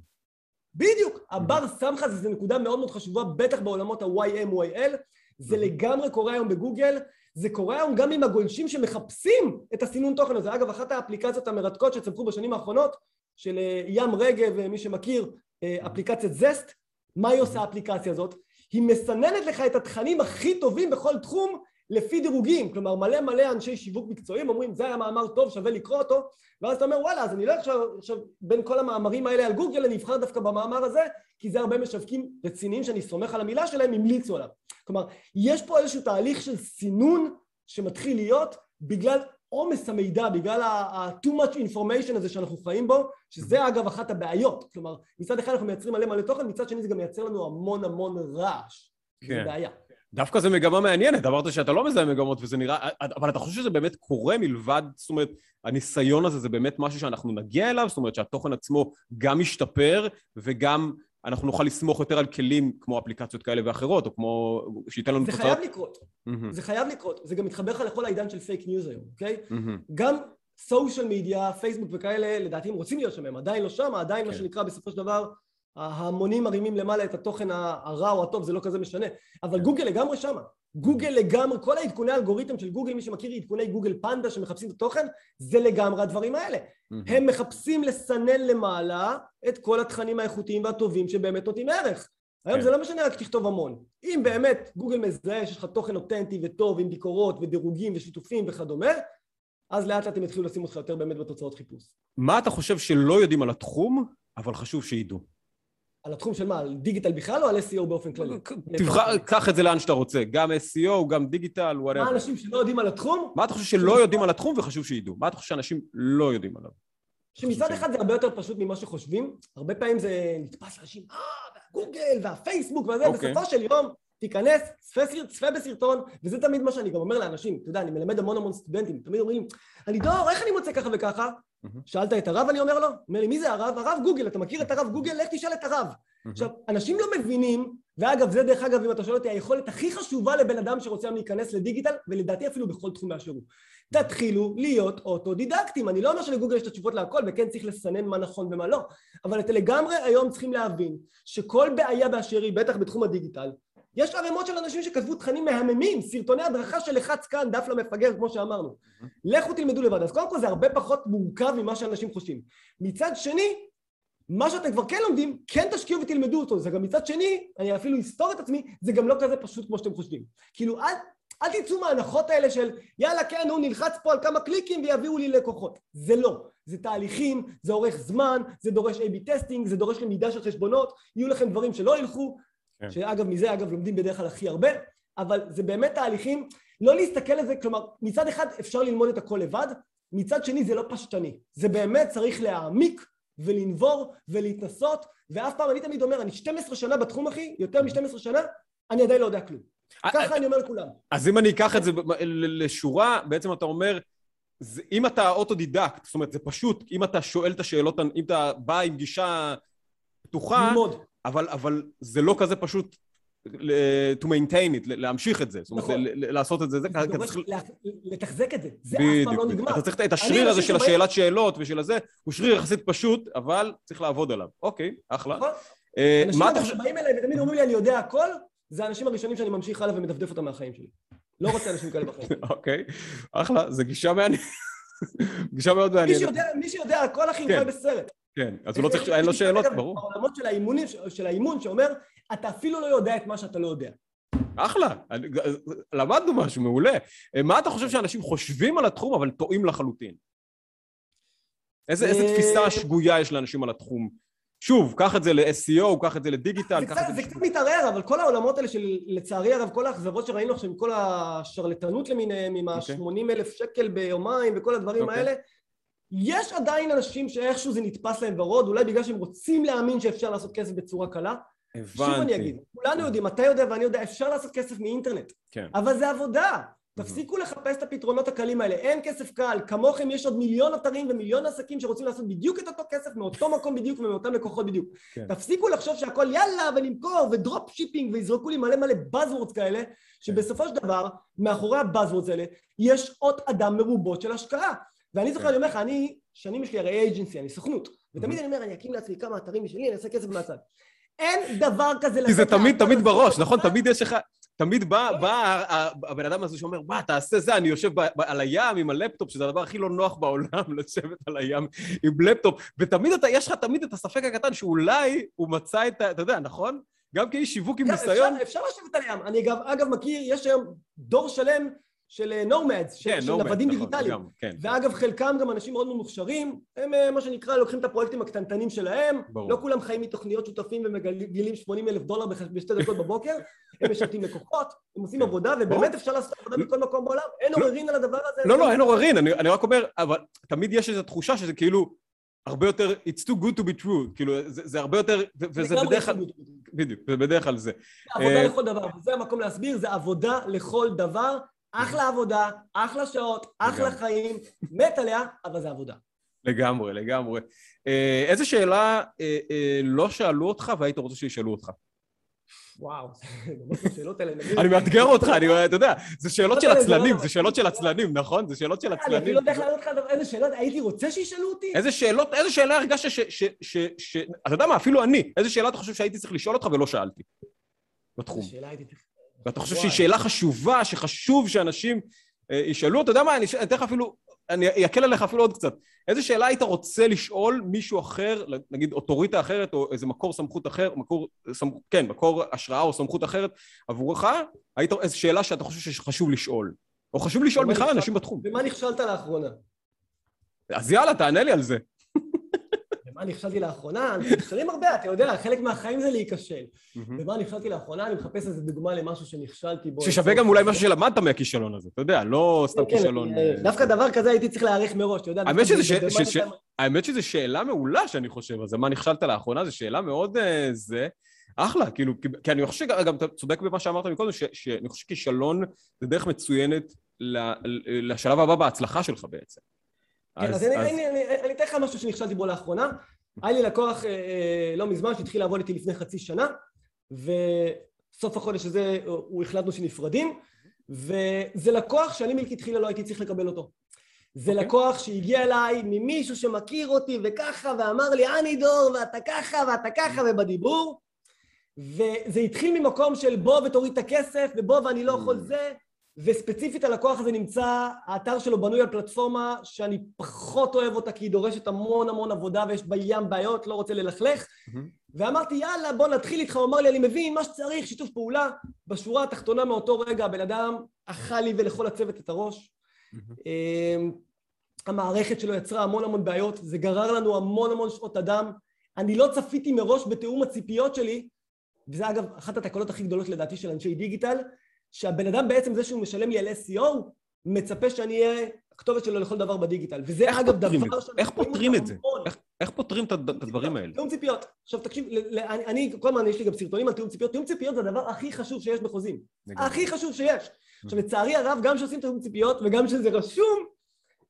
S2: בדיוק, הבר סמכה זה נקודה מאוד מאוד חשובה, בטח בעולמות ה-YMYL, זה
S1: Mhm.
S2: לגמרי קורה היום בגוגל, זה קורה היום גם עם הגולשים שמחפשים את הסינון תוכן הזה. אגב, אחת האפליקציות המרתקות שצמחו בשנים האחרונות, של אה, ים רגב, אה, מי שמכיר, אה, אפליקציית זסט, מה היא עושה האפליקציה הזאת? היא מסננת לך את התכנים הכי טובים בכל תחום לפי דירוגים, כלומר מלא מלא אנשי שיווק מקצועיים אומרים זה היה מאמר טוב שווה לקרוא אותו. ואז אתה אומר וואלה אז אני לא עכשיו, עכשיו בין כל המאמרים האלה על גוגל אני אבחר דווקא במאמר הזה כי זה הרבה משווקים רציניים שאני סומך על המילה שלהם המליצו עליו. כלומר יש פה איזשהו תהליך של סינון שמתחיל להיות בגלל עומס המידע, בגלל ה-too much information הזה שאנחנו חיים בו, שזה אגב אחת הבעיות. כלומר, מצד אחד אנחנו מייצרים מלא מלא תוכן, מצד שני זה גם מייצר לנו המון המון רעש. זה
S1: כן.
S2: בעיה.
S1: דווקא זו מגמה מעניינת, אמרת שאתה לא מזהה מגמות וזה נראה, אבל אתה חושב שזה באמת קורה מלבד, זאת אומרת, הניסיון הזה זה באמת משהו שאנחנו נגיע אליו, זאת אומרת שהתוכן עצמו גם משתפר וגם אנחנו נוכל לסמוך יותר על כלים כמו אפליקציות כאלה ואחרות, או כמו, שייתן לנו
S2: זה
S1: תוצאות.
S2: חייב לקרות,
S1: מהמם,
S2: זה חייב לקרות. זה גם מתחבר לך לכל העידן של fake news היום, אוקיי?
S1: מהמם.
S2: גם social media, פייסבוק וכאלה, לדעתי הם רוצים להיות שם, הם עדיין לא שם, עדיין מה
S1: כן.
S2: שנקרא בסופו של דבר, ההמונים מרימים למעלה את התוכן הרע או הטוב, זה לא כזה משנה, אבל. גוגל לגמרי שמה. גוגל לגמרי, כל העדכוני האלגוריתם של גוגל, מי שמכיר עדכוני גוגל פנדה שמחפשים את התוכן, זה לגמרי הדברים האלה. הם מחפשים לסנן למעלה את כל התכנים האיכותיים והטובים שבאמת נותנים ערך. היום
S1: כן.
S2: זה לא משנה רק תכתוב המון. אם באמת גוגל מזהה שיש לך תוכן אותנטי וטוב עם ביקורות ודירוגים ושיתופים וכדומה, אז לאט לאט הם יתחילו לשים אותך יותר באמת בתוצאות חיפוש.
S1: מה אתה חושב שלא יודעים על התחום, אבל חשוב שידעו?
S2: על התחום של מה? על דיגיטל בכלל או על SEO באופן כללי?
S1: תבחר, קח את זה לאן שאתה רוצה, גם SEO, גם דיגיטל,
S2: מה
S1: whatever.
S2: אנשים שלא יודעים על התחום?
S1: מה אתה חושב שלא יודעים על התחום וחשוב שידעו? מה אתה חושב שאנשים לא יודעים עליו?
S2: שמצד אחד זה הרבה יותר פשוט ממה שחושבים, הרבה פעמים זה נתפס לאנשים, אה, והגוגל והפייסבוק וזה,
S1: אוקיי.
S2: בסופו של יום תיכנס, צפה בסרטון, וזה תמיד מה שאני גם אומר לאנשים, אתה יודע, אני מלמד המון המון סטודנטים, תמיד אומרים, אני דור, איך אני מוצא ככה וככה? שאלת את הרב, אני אומר לו? אומר לי, מי זה הרב? הרב גוגל, אתה מכיר את הרב גוגל? לך תשאל את הרב. עכשיו, אנשים לא מבינים, ואגב, זה דרך אגב, אם אתה שואל אותי, היכולת הכי חשובה לבן אדם שרוצה להיכנס לדיגיטל, ולדעתי אפילו בכל באשר הוא. תתחילו להיות אוטודידקטים. אני לא אומר שלגוגל יש את התשובות להכל, וכן צריך לסנן מה נכון ומה לא, אבל אתם לגמרי היום צריכים להבין שכל בעיה באשר היא, בטח בתחום הדיגיטל, יש ערימות של אנשים שכתבו תכנים מהממים, סרטוני הדרכה של לחץ כאן, דף למפגר, כמו שאמרנו. לכו תלמדו לבד. אז קודם כל זה הרבה פחות מורכב ממה שאנשים חושבים. מצד שני, מה שאתם כבר כן לומדים, כן תשקיעו ותלמדו אותו. זה גם מצד שני, אני אפילו אסתור את עצמי, זה גם לא כזה פשוט כמו שאתם חושבים. כאילו, אל, אל תצאו מההנחות האלה של יאללה, כן, הוא נלחץ פה על כמה קליקים ויביאו לי לקוחות. זה לא. זה תהליכים, זה אורך זמן, זה דורש A-B testing, זה דורש למידה של חשבונות, יהיו לכם דברים שלא ילכו, כן. שאגב, מזה אגב לומדים בדרך כלל הכי הרבה, אבל זה באמת תהליכים, לא להסתכל על זה, כלומר, מצד אחד אפשר ללמוד את הכל לבד, מצד שני זה לא פשטני. זה באמת צריך להעמיק ולנבור ולהתנסות, ואף פעם אני תמיד אומר, אני 12 שנה בתחום אחי, יותר מ-12 שנה, אני עדיין לא יודע כלום. ככה אני אומר לכולם.
S1: אז אם אני אקח את זה לשורה, בעצם אתה אומר, אם אתה אוטודידקט, זאת אומרת, זה פשוט, אם אתה שואל את השאלות, אם אתה בא עם גישה פתוחה, ללמוד. אבל, אבל זה לא כזה פשוט to maintain it, להמשיך את זה, זאת אומרת, נכון. לעשות את זה, זה
S2: צריך... לתחזק את זה, זה אף פעם לא נגמר.
S1: אתה צריך את השריר הזה של השאלת שאלות ושל הזה, הוא שריר יחסית פשוט, אבל צריך לעבוד עליו. אוקיי, אחלה. נכון.
S2: אה, אנשים שבאים אליי ותמיד אומרים לי אני יודע הכל, זה האנשים הראשונים שאני ממשיך הלאה ומדפדף אותם מהחיים שלי. לא רוצה אנשים כאלה בחיים.
S1: אוקיי, אחלה, זה גישה מעניינת. גישה מאוד מעניינת.
S2: מי שיודע הכל הכי הוא חי בסרט.
S1: כן, אז הוא לא צריך, אין לו שאלות, ברור.
S2: בעולמות של האימונים, של האימון, שאומר, אתה אפילו לא יודע את מה שאתה לא יודע.
S1: אחלה, למדנו משהו, מעולה. מה אתה חושב שאנשים חושבים על התחום, אבל טועים לחלוטין? איזה, איזה אה, תפיסה שגויה יש לאנשים על התחום? שוב, קח את זה ל-SEO, קח את זה לדיגיטל, קח את
S2: זה... זה קצת מתערער, אבל כל העולמות האלה של, לצערי הרב, כל האכזבות שראינו עכשיו, עם כל השרלטנות למיניהם, עם ה-80 אוקיי. אלף שקל ביומיים וכל הדברים. אוקיי. האלה, יש עדיין אנשים שאיכשהו זה נתפס להם ורוד, אולי בגלל שהם רוצים להאמין שאפשר לעשות כסף בצורה קלה.
S1: הבנתי. שוב
S2: אני אגיד, כולנו יודעים, אתה יודע ואני יודע, אפשר לעשות כסף מאינטרנט. כן. אבל זה עבודה. תפסיקו לחפש את הפתרונות הקלים האלה, אין כסף קל, כמוכם יש עוד מיליון אתרים ומיליון עסקים שרוצים לעשות בדיוק את אותו כסף מאותו מקום בדיוק ומאותם לקוחות בדיוק. כן. תפסיקו לחשוב שהכל יאללה ולמכור ו drop shipping ויזרקו לי מלא מלא buzzwords כאלה, שבסופו של דבר, מאחורי ה buzzwords האלה, יש עוד שעות אדם מרובות של השקעה. ואני זוכר, כן. אני אומר לך, אני, שנים יש לי הרי agency, אני סוכנות, ותמיד אני אומר, אני אקים לעצמי כמה אתרים משלי, אני אעשה כסף מהצד. אין דבר כזה
S1: כי זה תמיד, תמיד בראש, נכון? תמיד יש לך... תמיד בא, בא הבן אדם הזה שאומר, מה, תעשה זה, אני יושב על הים עם הלפטופ, שזה הדבר הכי לא נוח בעולם, לשבת על הים עם לפטופ, ותמיד אתה, יש לך תמיד את הספק הקטן שאולי הוא מצא את ה... אתה יודע, נכון? גם כאיש שיווק עם כן, ניסיון.
S2: אפשר לשבת על הים. אני אגב מכיר, יש היום דור שלם של נומדס, אה, כן, של נוודים נכון, דיגיטליים. כן, ואגב, חלקם גם אנשים מאוד ממוכשרים, הם אה, מה שנקרא, לוקחים את הפרויקטים הקטנטנים שלהם, ברור. לא כולם חיים מתוכניות שותפים ומגלים 80 אלף דולר בשתי דקות בבוקר, הם משרתים לקוחות, הם עושים כן. עבודה, ובאמת אפשר לעשות עבודה בכל מקום בעולם, אין לא. עוררין על הדבר הזה.
S1: לא, לא, אין עוררין, אני רק אומר, אבל תמיד יש איזו תחושה שזה כאילו... הרבה יותר, it's too good to be true, כאילו, זה, זה הרבה יותר, וזה בדרך כלל, בדיוק, זה בדרך כלל זה.
S2: זה עבודה אה, לכל דבר, וזה המקום להסביר, זה עבודה לכל דבר, אחלה עבודה, אחלה שעות, אחלה חיים, מת עליה, אבל זה עבודה.
S1: לגמרי, לגמרי. אה, איזה שאלה אה, אה, לא שאלו אותך והיית רוצה שישאלו אותך?
S2: וואו, השאלות האלה...
S1: אני מאתגר אותך, אני, אתה יודע, זה שאלות של עצלנים, זה שאלות של עצלנים, נכון? זה שאלות של עצלנים.
S2: אני אפילו לא יודע איך לענות לך איזה שאלות הייתי רוצה שישאלו אותי.
S1: איזה שאלות, איזה שאלה הרגשת ש... אתה יודע מה, אפילו אני, איזה שאלה אתה חושב שהייתי צריך לשאול אותך ולא שאלתי? בתחום. שאלה הייתי צריך... ואתה חושב שהיא שאלה חשובה, שחשוב שאנשים אה, ישאלו, אתה יודע מה, אני אתן לך אפילו, אני אקל עליך אפילו עוד קצת. איזה שאלה היית רוצה לשאול מישהו אחר, נגיד אוטוריטה אחרת, או איזה מקור סמכות אחר, מקור, סמכ... כן, מקור השראה או סמכות אחרת עבורך, היית, איזו שאלה שאתה חושב שחשוב לשאול. או חשוב לשאול בכלל אנשים בתחום.
S2: במה נכשלת לאחרונה?
S1: אז יאללה, תענה לי על זה.
S2: במה נכשלתי לאחרונה? אנחנו נכשלים הרבה, אתה יודע, חלק מהחיים זה להיכשל. במה נכשלתי לאחרונה? אני מחפש איזה דוגמה למשהו שנכשלתי בו.
S1: ששווה גם אולי משהו שלמדת מהכישלון הזה, אתה יודע, לא סתם כן, כישלון.
S2: אה, דווקא דבר כזה הייתי צריך להיערך מראש, אתה יודע.
S1: האמת שזו שאלה מעולה שאני חושב על זה, מה נכשלת לאחרונה, זו שאלה מאוד אה, זה. אחלה, כאילו, כי אני חושב שגם אתה צודק במה שאמרת מקודם, שאני חושב שכישלון זה דרך מצוינת לשלב הבא בהצלחה שלך בעצם.
S2: כן, אז אני אתן לך משהו שנכשלתי בו לאחרונה. היה לי לקוח אה, אה, לא מזמן שהתחיל לעבוד איתי לפני חצי שנה, סוף החודש הזה הוא החלטנו שנפרדים, וזה לקוח שאני מלכתחילה לא הייתי צריך לקבל אותו. זה okay. אוקיי. לקוח שהגיע אליי ממישהו שמכיר אותי וככה, ואמר לי, אני דור, ואתה ככה, ואתה ככה, ובדיבור. וזה התחיל ממקום של בוא ותוריד את הכסף, ובוא ואני לא יכול mm. זה, וספציפית הלקוח הזה נמצא, האתר שלו בנוי על פלטפורמה שאני פחות אוהב אותה כי היא דורשת המון המון עבודה ויש בה ים בעיות, לא רוצה ללכלך. Mm-hmm. ואמרתי, יאללה, בוא נתחיל איתך. הוא אמר לי, אני מבין מה שצריך, שיתוף פעולה. בשורה התחתונה מאותו רגע הבן אדם אכל לי ולכל הצוות את הראש. Mm-hmm. המערכת שלו יצרה המון המון בעיות, זה גרר לנו המון המון שעות אדם. אני לא צפיתי מראש בתיאום הציפיות שלי, וזה אגב אחת התקלות הכי גדולות לדעתי של אנשי דיגיטל, שהבן אדם בעצם זה שהוא משלם לי על SEO, מצפה שאני אהיה הכתובת שלו לכל דבר בדיגיטל. וזה אגב דבר
S1: שאנחנו איך פותרים את זה? איך, איך פותרים את הדברים האלה?
S2: תיאום ציפיות. עכשיו תקשיב, אני, אני כל הזמן יש לי גם סרטונים על תיאום ציפיות. תיאום ציפיות זה הדבר הכי חשוב שיש בחוזים. הכי חשוב שיש. עכשיו לצערי הרב, גם כשעושים תיאום ציפיות וגם כשזה רשום,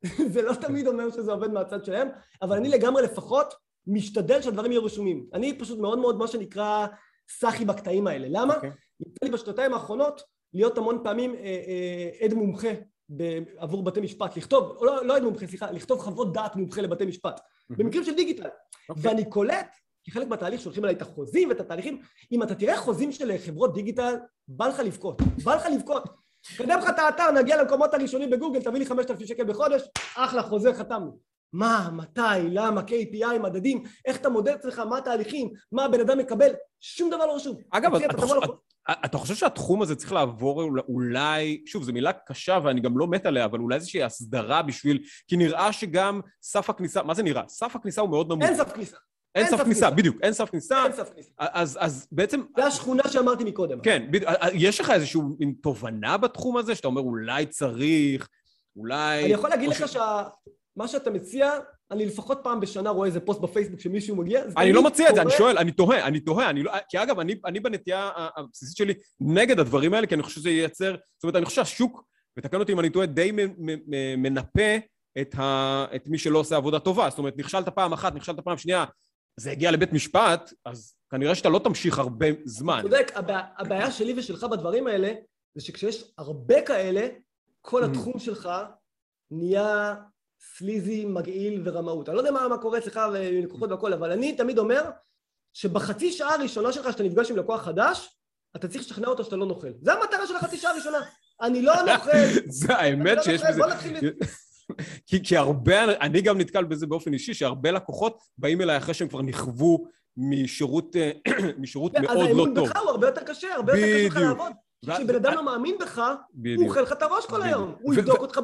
S2: זה לא תמיד אומר שזה עובד מהצד שלהם, אבל אני לגמרי לפחות משתדל שהדברים יהיו רשומים. אני פשוט מאוד מאוד מה שנקרא סאחי בקטעים האלה. למה? Okay. אוקיי. יצא לי בשנתיים האחרונות להיות המון פעמים אה, אה, עד מומחה עבור בתי משפט, לכתוב, לא, לא עד מומחה, סליחה, לכתוב חוות דעת מומחה לבתי משפט. במקרים של דיגיטל. אוקיי. ואני קולט, כחלק מהתהליך שולחים עליי את החוזים ואת התהליכים, אם אתה תראה חוזים של חברות דיגיטל, בא לך לבכות, בא לך לבכות. קדם לך את האתר, נגיע למקומות הראשונים בגוגל, תביא לי 5,000 שקל בחודש, אחלה, חוזר, חתמנו. מה, מתי, למה, KPI, מדדים, איך אתה מודד אצלך, מה התהליכים, מה הבן אדם מקבל, שום דבר לא רשום.
S1: אגב, אתה, אתה, חושב, אתה, חושב שהתחום הזה צריך לעבור אולי, שוב, זו מילה קשה ואני גם לא מת עליה, אבל אולי איזושהי הסדרה בשביל, כי נראה שגם סף הכניסה, מה זה נראה? סף הכניסה הוא מאוד נמוך.
S2: אין סף כניסה.
S1: אין סף כניסה, בדיוק, אין סף כניסה. אין סף כניסה. אז, אז בעצם...
S2: זה השכונה שאמרתי מקודם.
S1: כן, בדיוק. יש לך איזושהי תובנה בתחום הזה, שאתה אומר אולי צריך, אולי...
S2: אני יכול להגיד לך שמה שאתה מציע, אני לפחות פעם בשנה רואה איזה פוסט בפייסבוק שמישהו מגיע.
S1: אני לא מציע את זה, אני שואל, אני תוהה, אני תוהה, אני לא... כי אגב, אני, אני בנטייה הבסיסית שלי נגד הדברים האלה, כי אני חושב שזה ייצר... זאת אומרת, אני חושב שהשוק, ותקן אותי אם אני טועה, די מנפה את, ה, את מי שלא עושה עבודה טובה. זאת אומרת, נכשלת פעם אחת, נכשלת פעם שנייה, זה הגיע לבית משפט, אז כנראה שאתה לא תמשיך הרבה זמן.
S2: צודק, הבעיה שלי ושלך בדברים האלה, זה שכשיש הרבה כאלה, כל mm. התחום שלך נהיה סליזי, מגעיל ורמאות. אני לא יודע מה, מה קורה אצלך ולקוחות והכל, אבל אני תמיד אומר שבחצי שעה הראשונה שלך, שאתה נפגש עם לקוח חדש, אתה צריך לשכנע אותו שאתה לא נוכל. זה המטרה של החצי שעה הראשונה. אני לא נוכל.
S1: זה האמת לא שיש בזה... כי, כי הרבה, אני גם נתקל בזה באופן אישי, שהרבה לקוחות באים אליי אחרי שהם כבר נכוו משירות, אה, משירות מאוד לא טוב. אז
S2: האמון בך הוא הרבה יותר קשה, הרבה יותר קשה לך לעבוד. כשבן אדם לא מאמין בך, הוא אוכל לך את הראש כל היום, הוא יבדוק אותך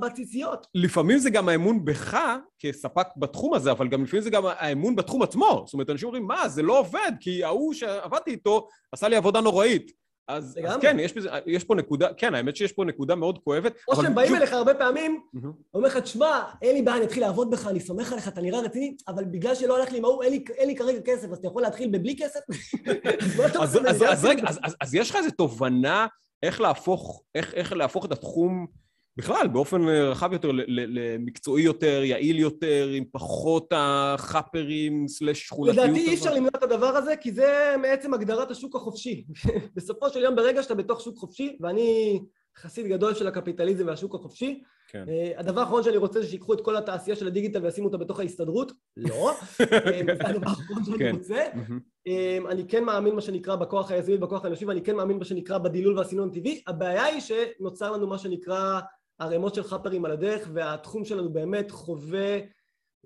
S2: בציציות.
S1: לפעמים זה גם האמון בך כספק בתחום הזה, אבל גם לפעמים זה גם האמון בתחום עצמו. זאת אומרת, אנשים אומרים, מה, זה לא עובד, כי ההוא שעבדתי איתו עשה לי עבודה נוראית. אז, אז כן, יש, יש פה נקודה, כן, האמת שיש פה נקודה מאוד כואבת.
S2: או שהם באים אליך הרבה פעמים, הוא אומר לך, תשמע, אין לי בעיה, אני אתחיל לעבוד בך, אני סומך עליך, אתה נראה רציני, אבל בגלל שלא הלך לי עם ההוא, אין לי כרגע כסף, אז אתה יכול להתחיל בבלי כסף?
S1: אז יש לך איזו תובנה איך להפוך את התחום... בכלל, באופן אה, רחב יותר, למקצועי יותר, יעיל יותר, עם פחות החאפרים סלש שכונתיות.
S2: לדעתי אי אפשר למנוע את הדבר הזה, כי זה מעצם הגדרת השוק החופשי. בסופו של יום, ברגע שאתה בתוך שוק חופשי, ואני חסיד גדול של הקפיטליזם והשוק החופשי, כן. אה, הדבר האחרון שאני רוצה זה שיקחו את כל התעשייה של הדיגיטל וישימו אותה בתוך ההסתדרות. לא. אה, זה הדבר האחרון שאני כן. רוצה. אני כן מאמין מה שנקרא בכוח היזמי, בכוח האנושי, ואני כן מאמין מה שנקרא בדילול והסינון הטבעי. הבעיה היא שנוצר לנו מה שנקרא ערימות של חאפרים על הדרך, והתחום שלנו באמת חווה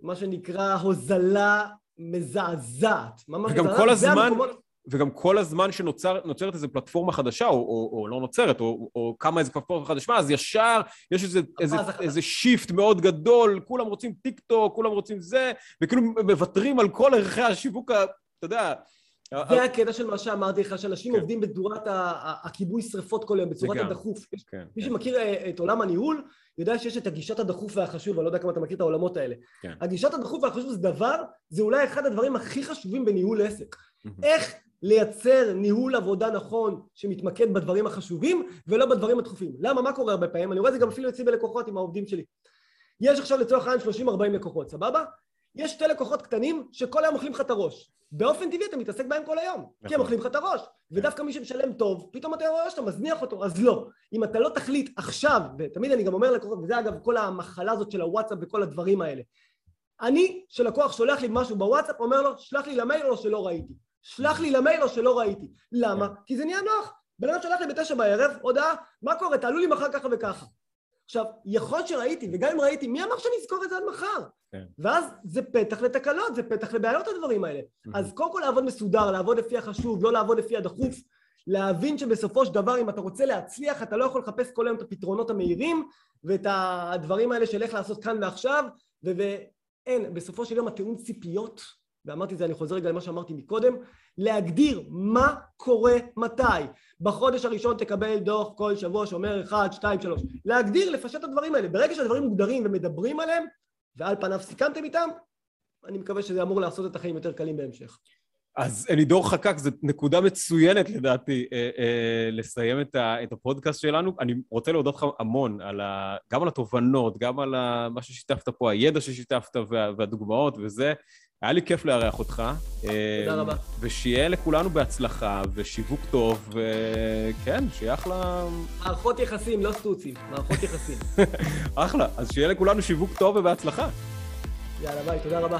S2: מה שנקרא הוזלה מזעזעת.
S1: ממש וגם מזעזעת. כל הזמן... המקומות... וגם כל הזמן שנוצרת איזו פלטפורמה חדשה, או, או, או לא נוצרת, או, או קמה איזו פלטפורמה חדשה, אז ישר יש איזה, איזה, איזה shift מאוד גדול, כולם רוצים טיק טוק, כולם רוצים זה, וכאילו מוותרים על כל ערכי השיווק, אתה יודע,
S2: זה הקטע של מה שאמרתי לך, שאנשים כן. עובדים בצורת הכיבוי שרפות כל היום, בצורת הדחוף. כן, מי כן. שמכיר אה, את עולם הניהול, יודע שיש את הגישת הדחוף והחשוב, אני לא יודע כמה אתה מכיר את העולמות האלה. כן. הגישת הדחוף והחשוב זה דבר, זה אולי אחד הדברים הכי חשובים בניהול עסק. איך לייצר ניהול עבודה נכון שמתמקד בדברים החשובים ולא בדברים הדחופים. למה? מה קורה הרבה פעמים? אני רואה את זה גם אפילו אצלי בלקוחות עם העובדים שלי. יש עכשיו לצורך העניין 30-40 לקוחות, סבבה? יש שתי לקוחות קטנים שכל היום אוכלים לך את הראש. באופן טבעי אתה מתעסק בהם כל היום, כי הם
S1: נכון.
S2: אוכלים לך את הראש. ודווקא מי שמשלם טוב, פתאום אתה רואה שאתה מזניח אותו, אז לא. אם אתה לא תחליט עכשיו, ותמיד אני גם אומר ללקוחות, וזה אגב כל המחלה הזאת של הוואטסאפ וכל הדברים האלה. אני, שלקוח שולח לי משהו בוואטסאפ, אומר לו, שלח לי למייל או שלא ראיתי. שלח לי למייל או שלא ראיתי. למה? כי זה נהיה נוח. בן אדם שלח לי בתשע בערב, הודעה, מה קורה, תעלו לי מחר ככה וככה. עכשיו, יכול להיות שראיתי, וגם אם ראיתי, מי אמר שאני אזכור את זה עד מחר?
S1: כן.
S2: ואז זה פתח לתקלות, זה פתח לבעיות הדברים האלה. אז קודם כל לעבוד מסודר, לעבוד לפי החשוב, לא לעבוד לפי הדחוף, להבין שבסופו של דבר אם אתה רוצה להצליח, אתה לא יכול לחפש כל היום את הפתרונות המהירים ואת הדברים האלה של איך לעשות כאן ועכשיו, ו- ואין, בסופו של יום התיאום ציפיות, ואמרתי את זה, אני חוזר רגע למה שאמרתי מקודם, להגדיר מה קורה מתי. בחודש הראשון תקבל דוח כל שבוע שאומר 1, 2, 3. להגדיר, לפשט את הדברים האלה. ברגע שהדברים מוגדרים ומדברים עליהם, ועל פניו סיכמתם איתם, אני מקווה שזה אמור לעשות את החיים יותר קלים בהמשך.
S1: אז אלידור חקק, זו נקודה מצוינת לדעתי אה, אה, לסיים את, ה, את הפודקאסט שלנו. אני רוצה להודות לך המון, על ה, גם על התובנות, גם על ה, מה ששיתפת פה, הידע ששיתפת וה, והדוגמאות וזה. היה לי כיף לארח אותך.
S2: תודה רבה.
S1: ושיהיה לכולנו בהצלחה, ושיווק טוב, וכן, שיהיה אחלה...
S2: מערכות יחסים, לא סטוצים, מערכות יחסים.
S1: אחלה. אז שיהיה לכולנו שיווק טוב ובהצלחה.
S2: יאללה, ביי, תודה רבה.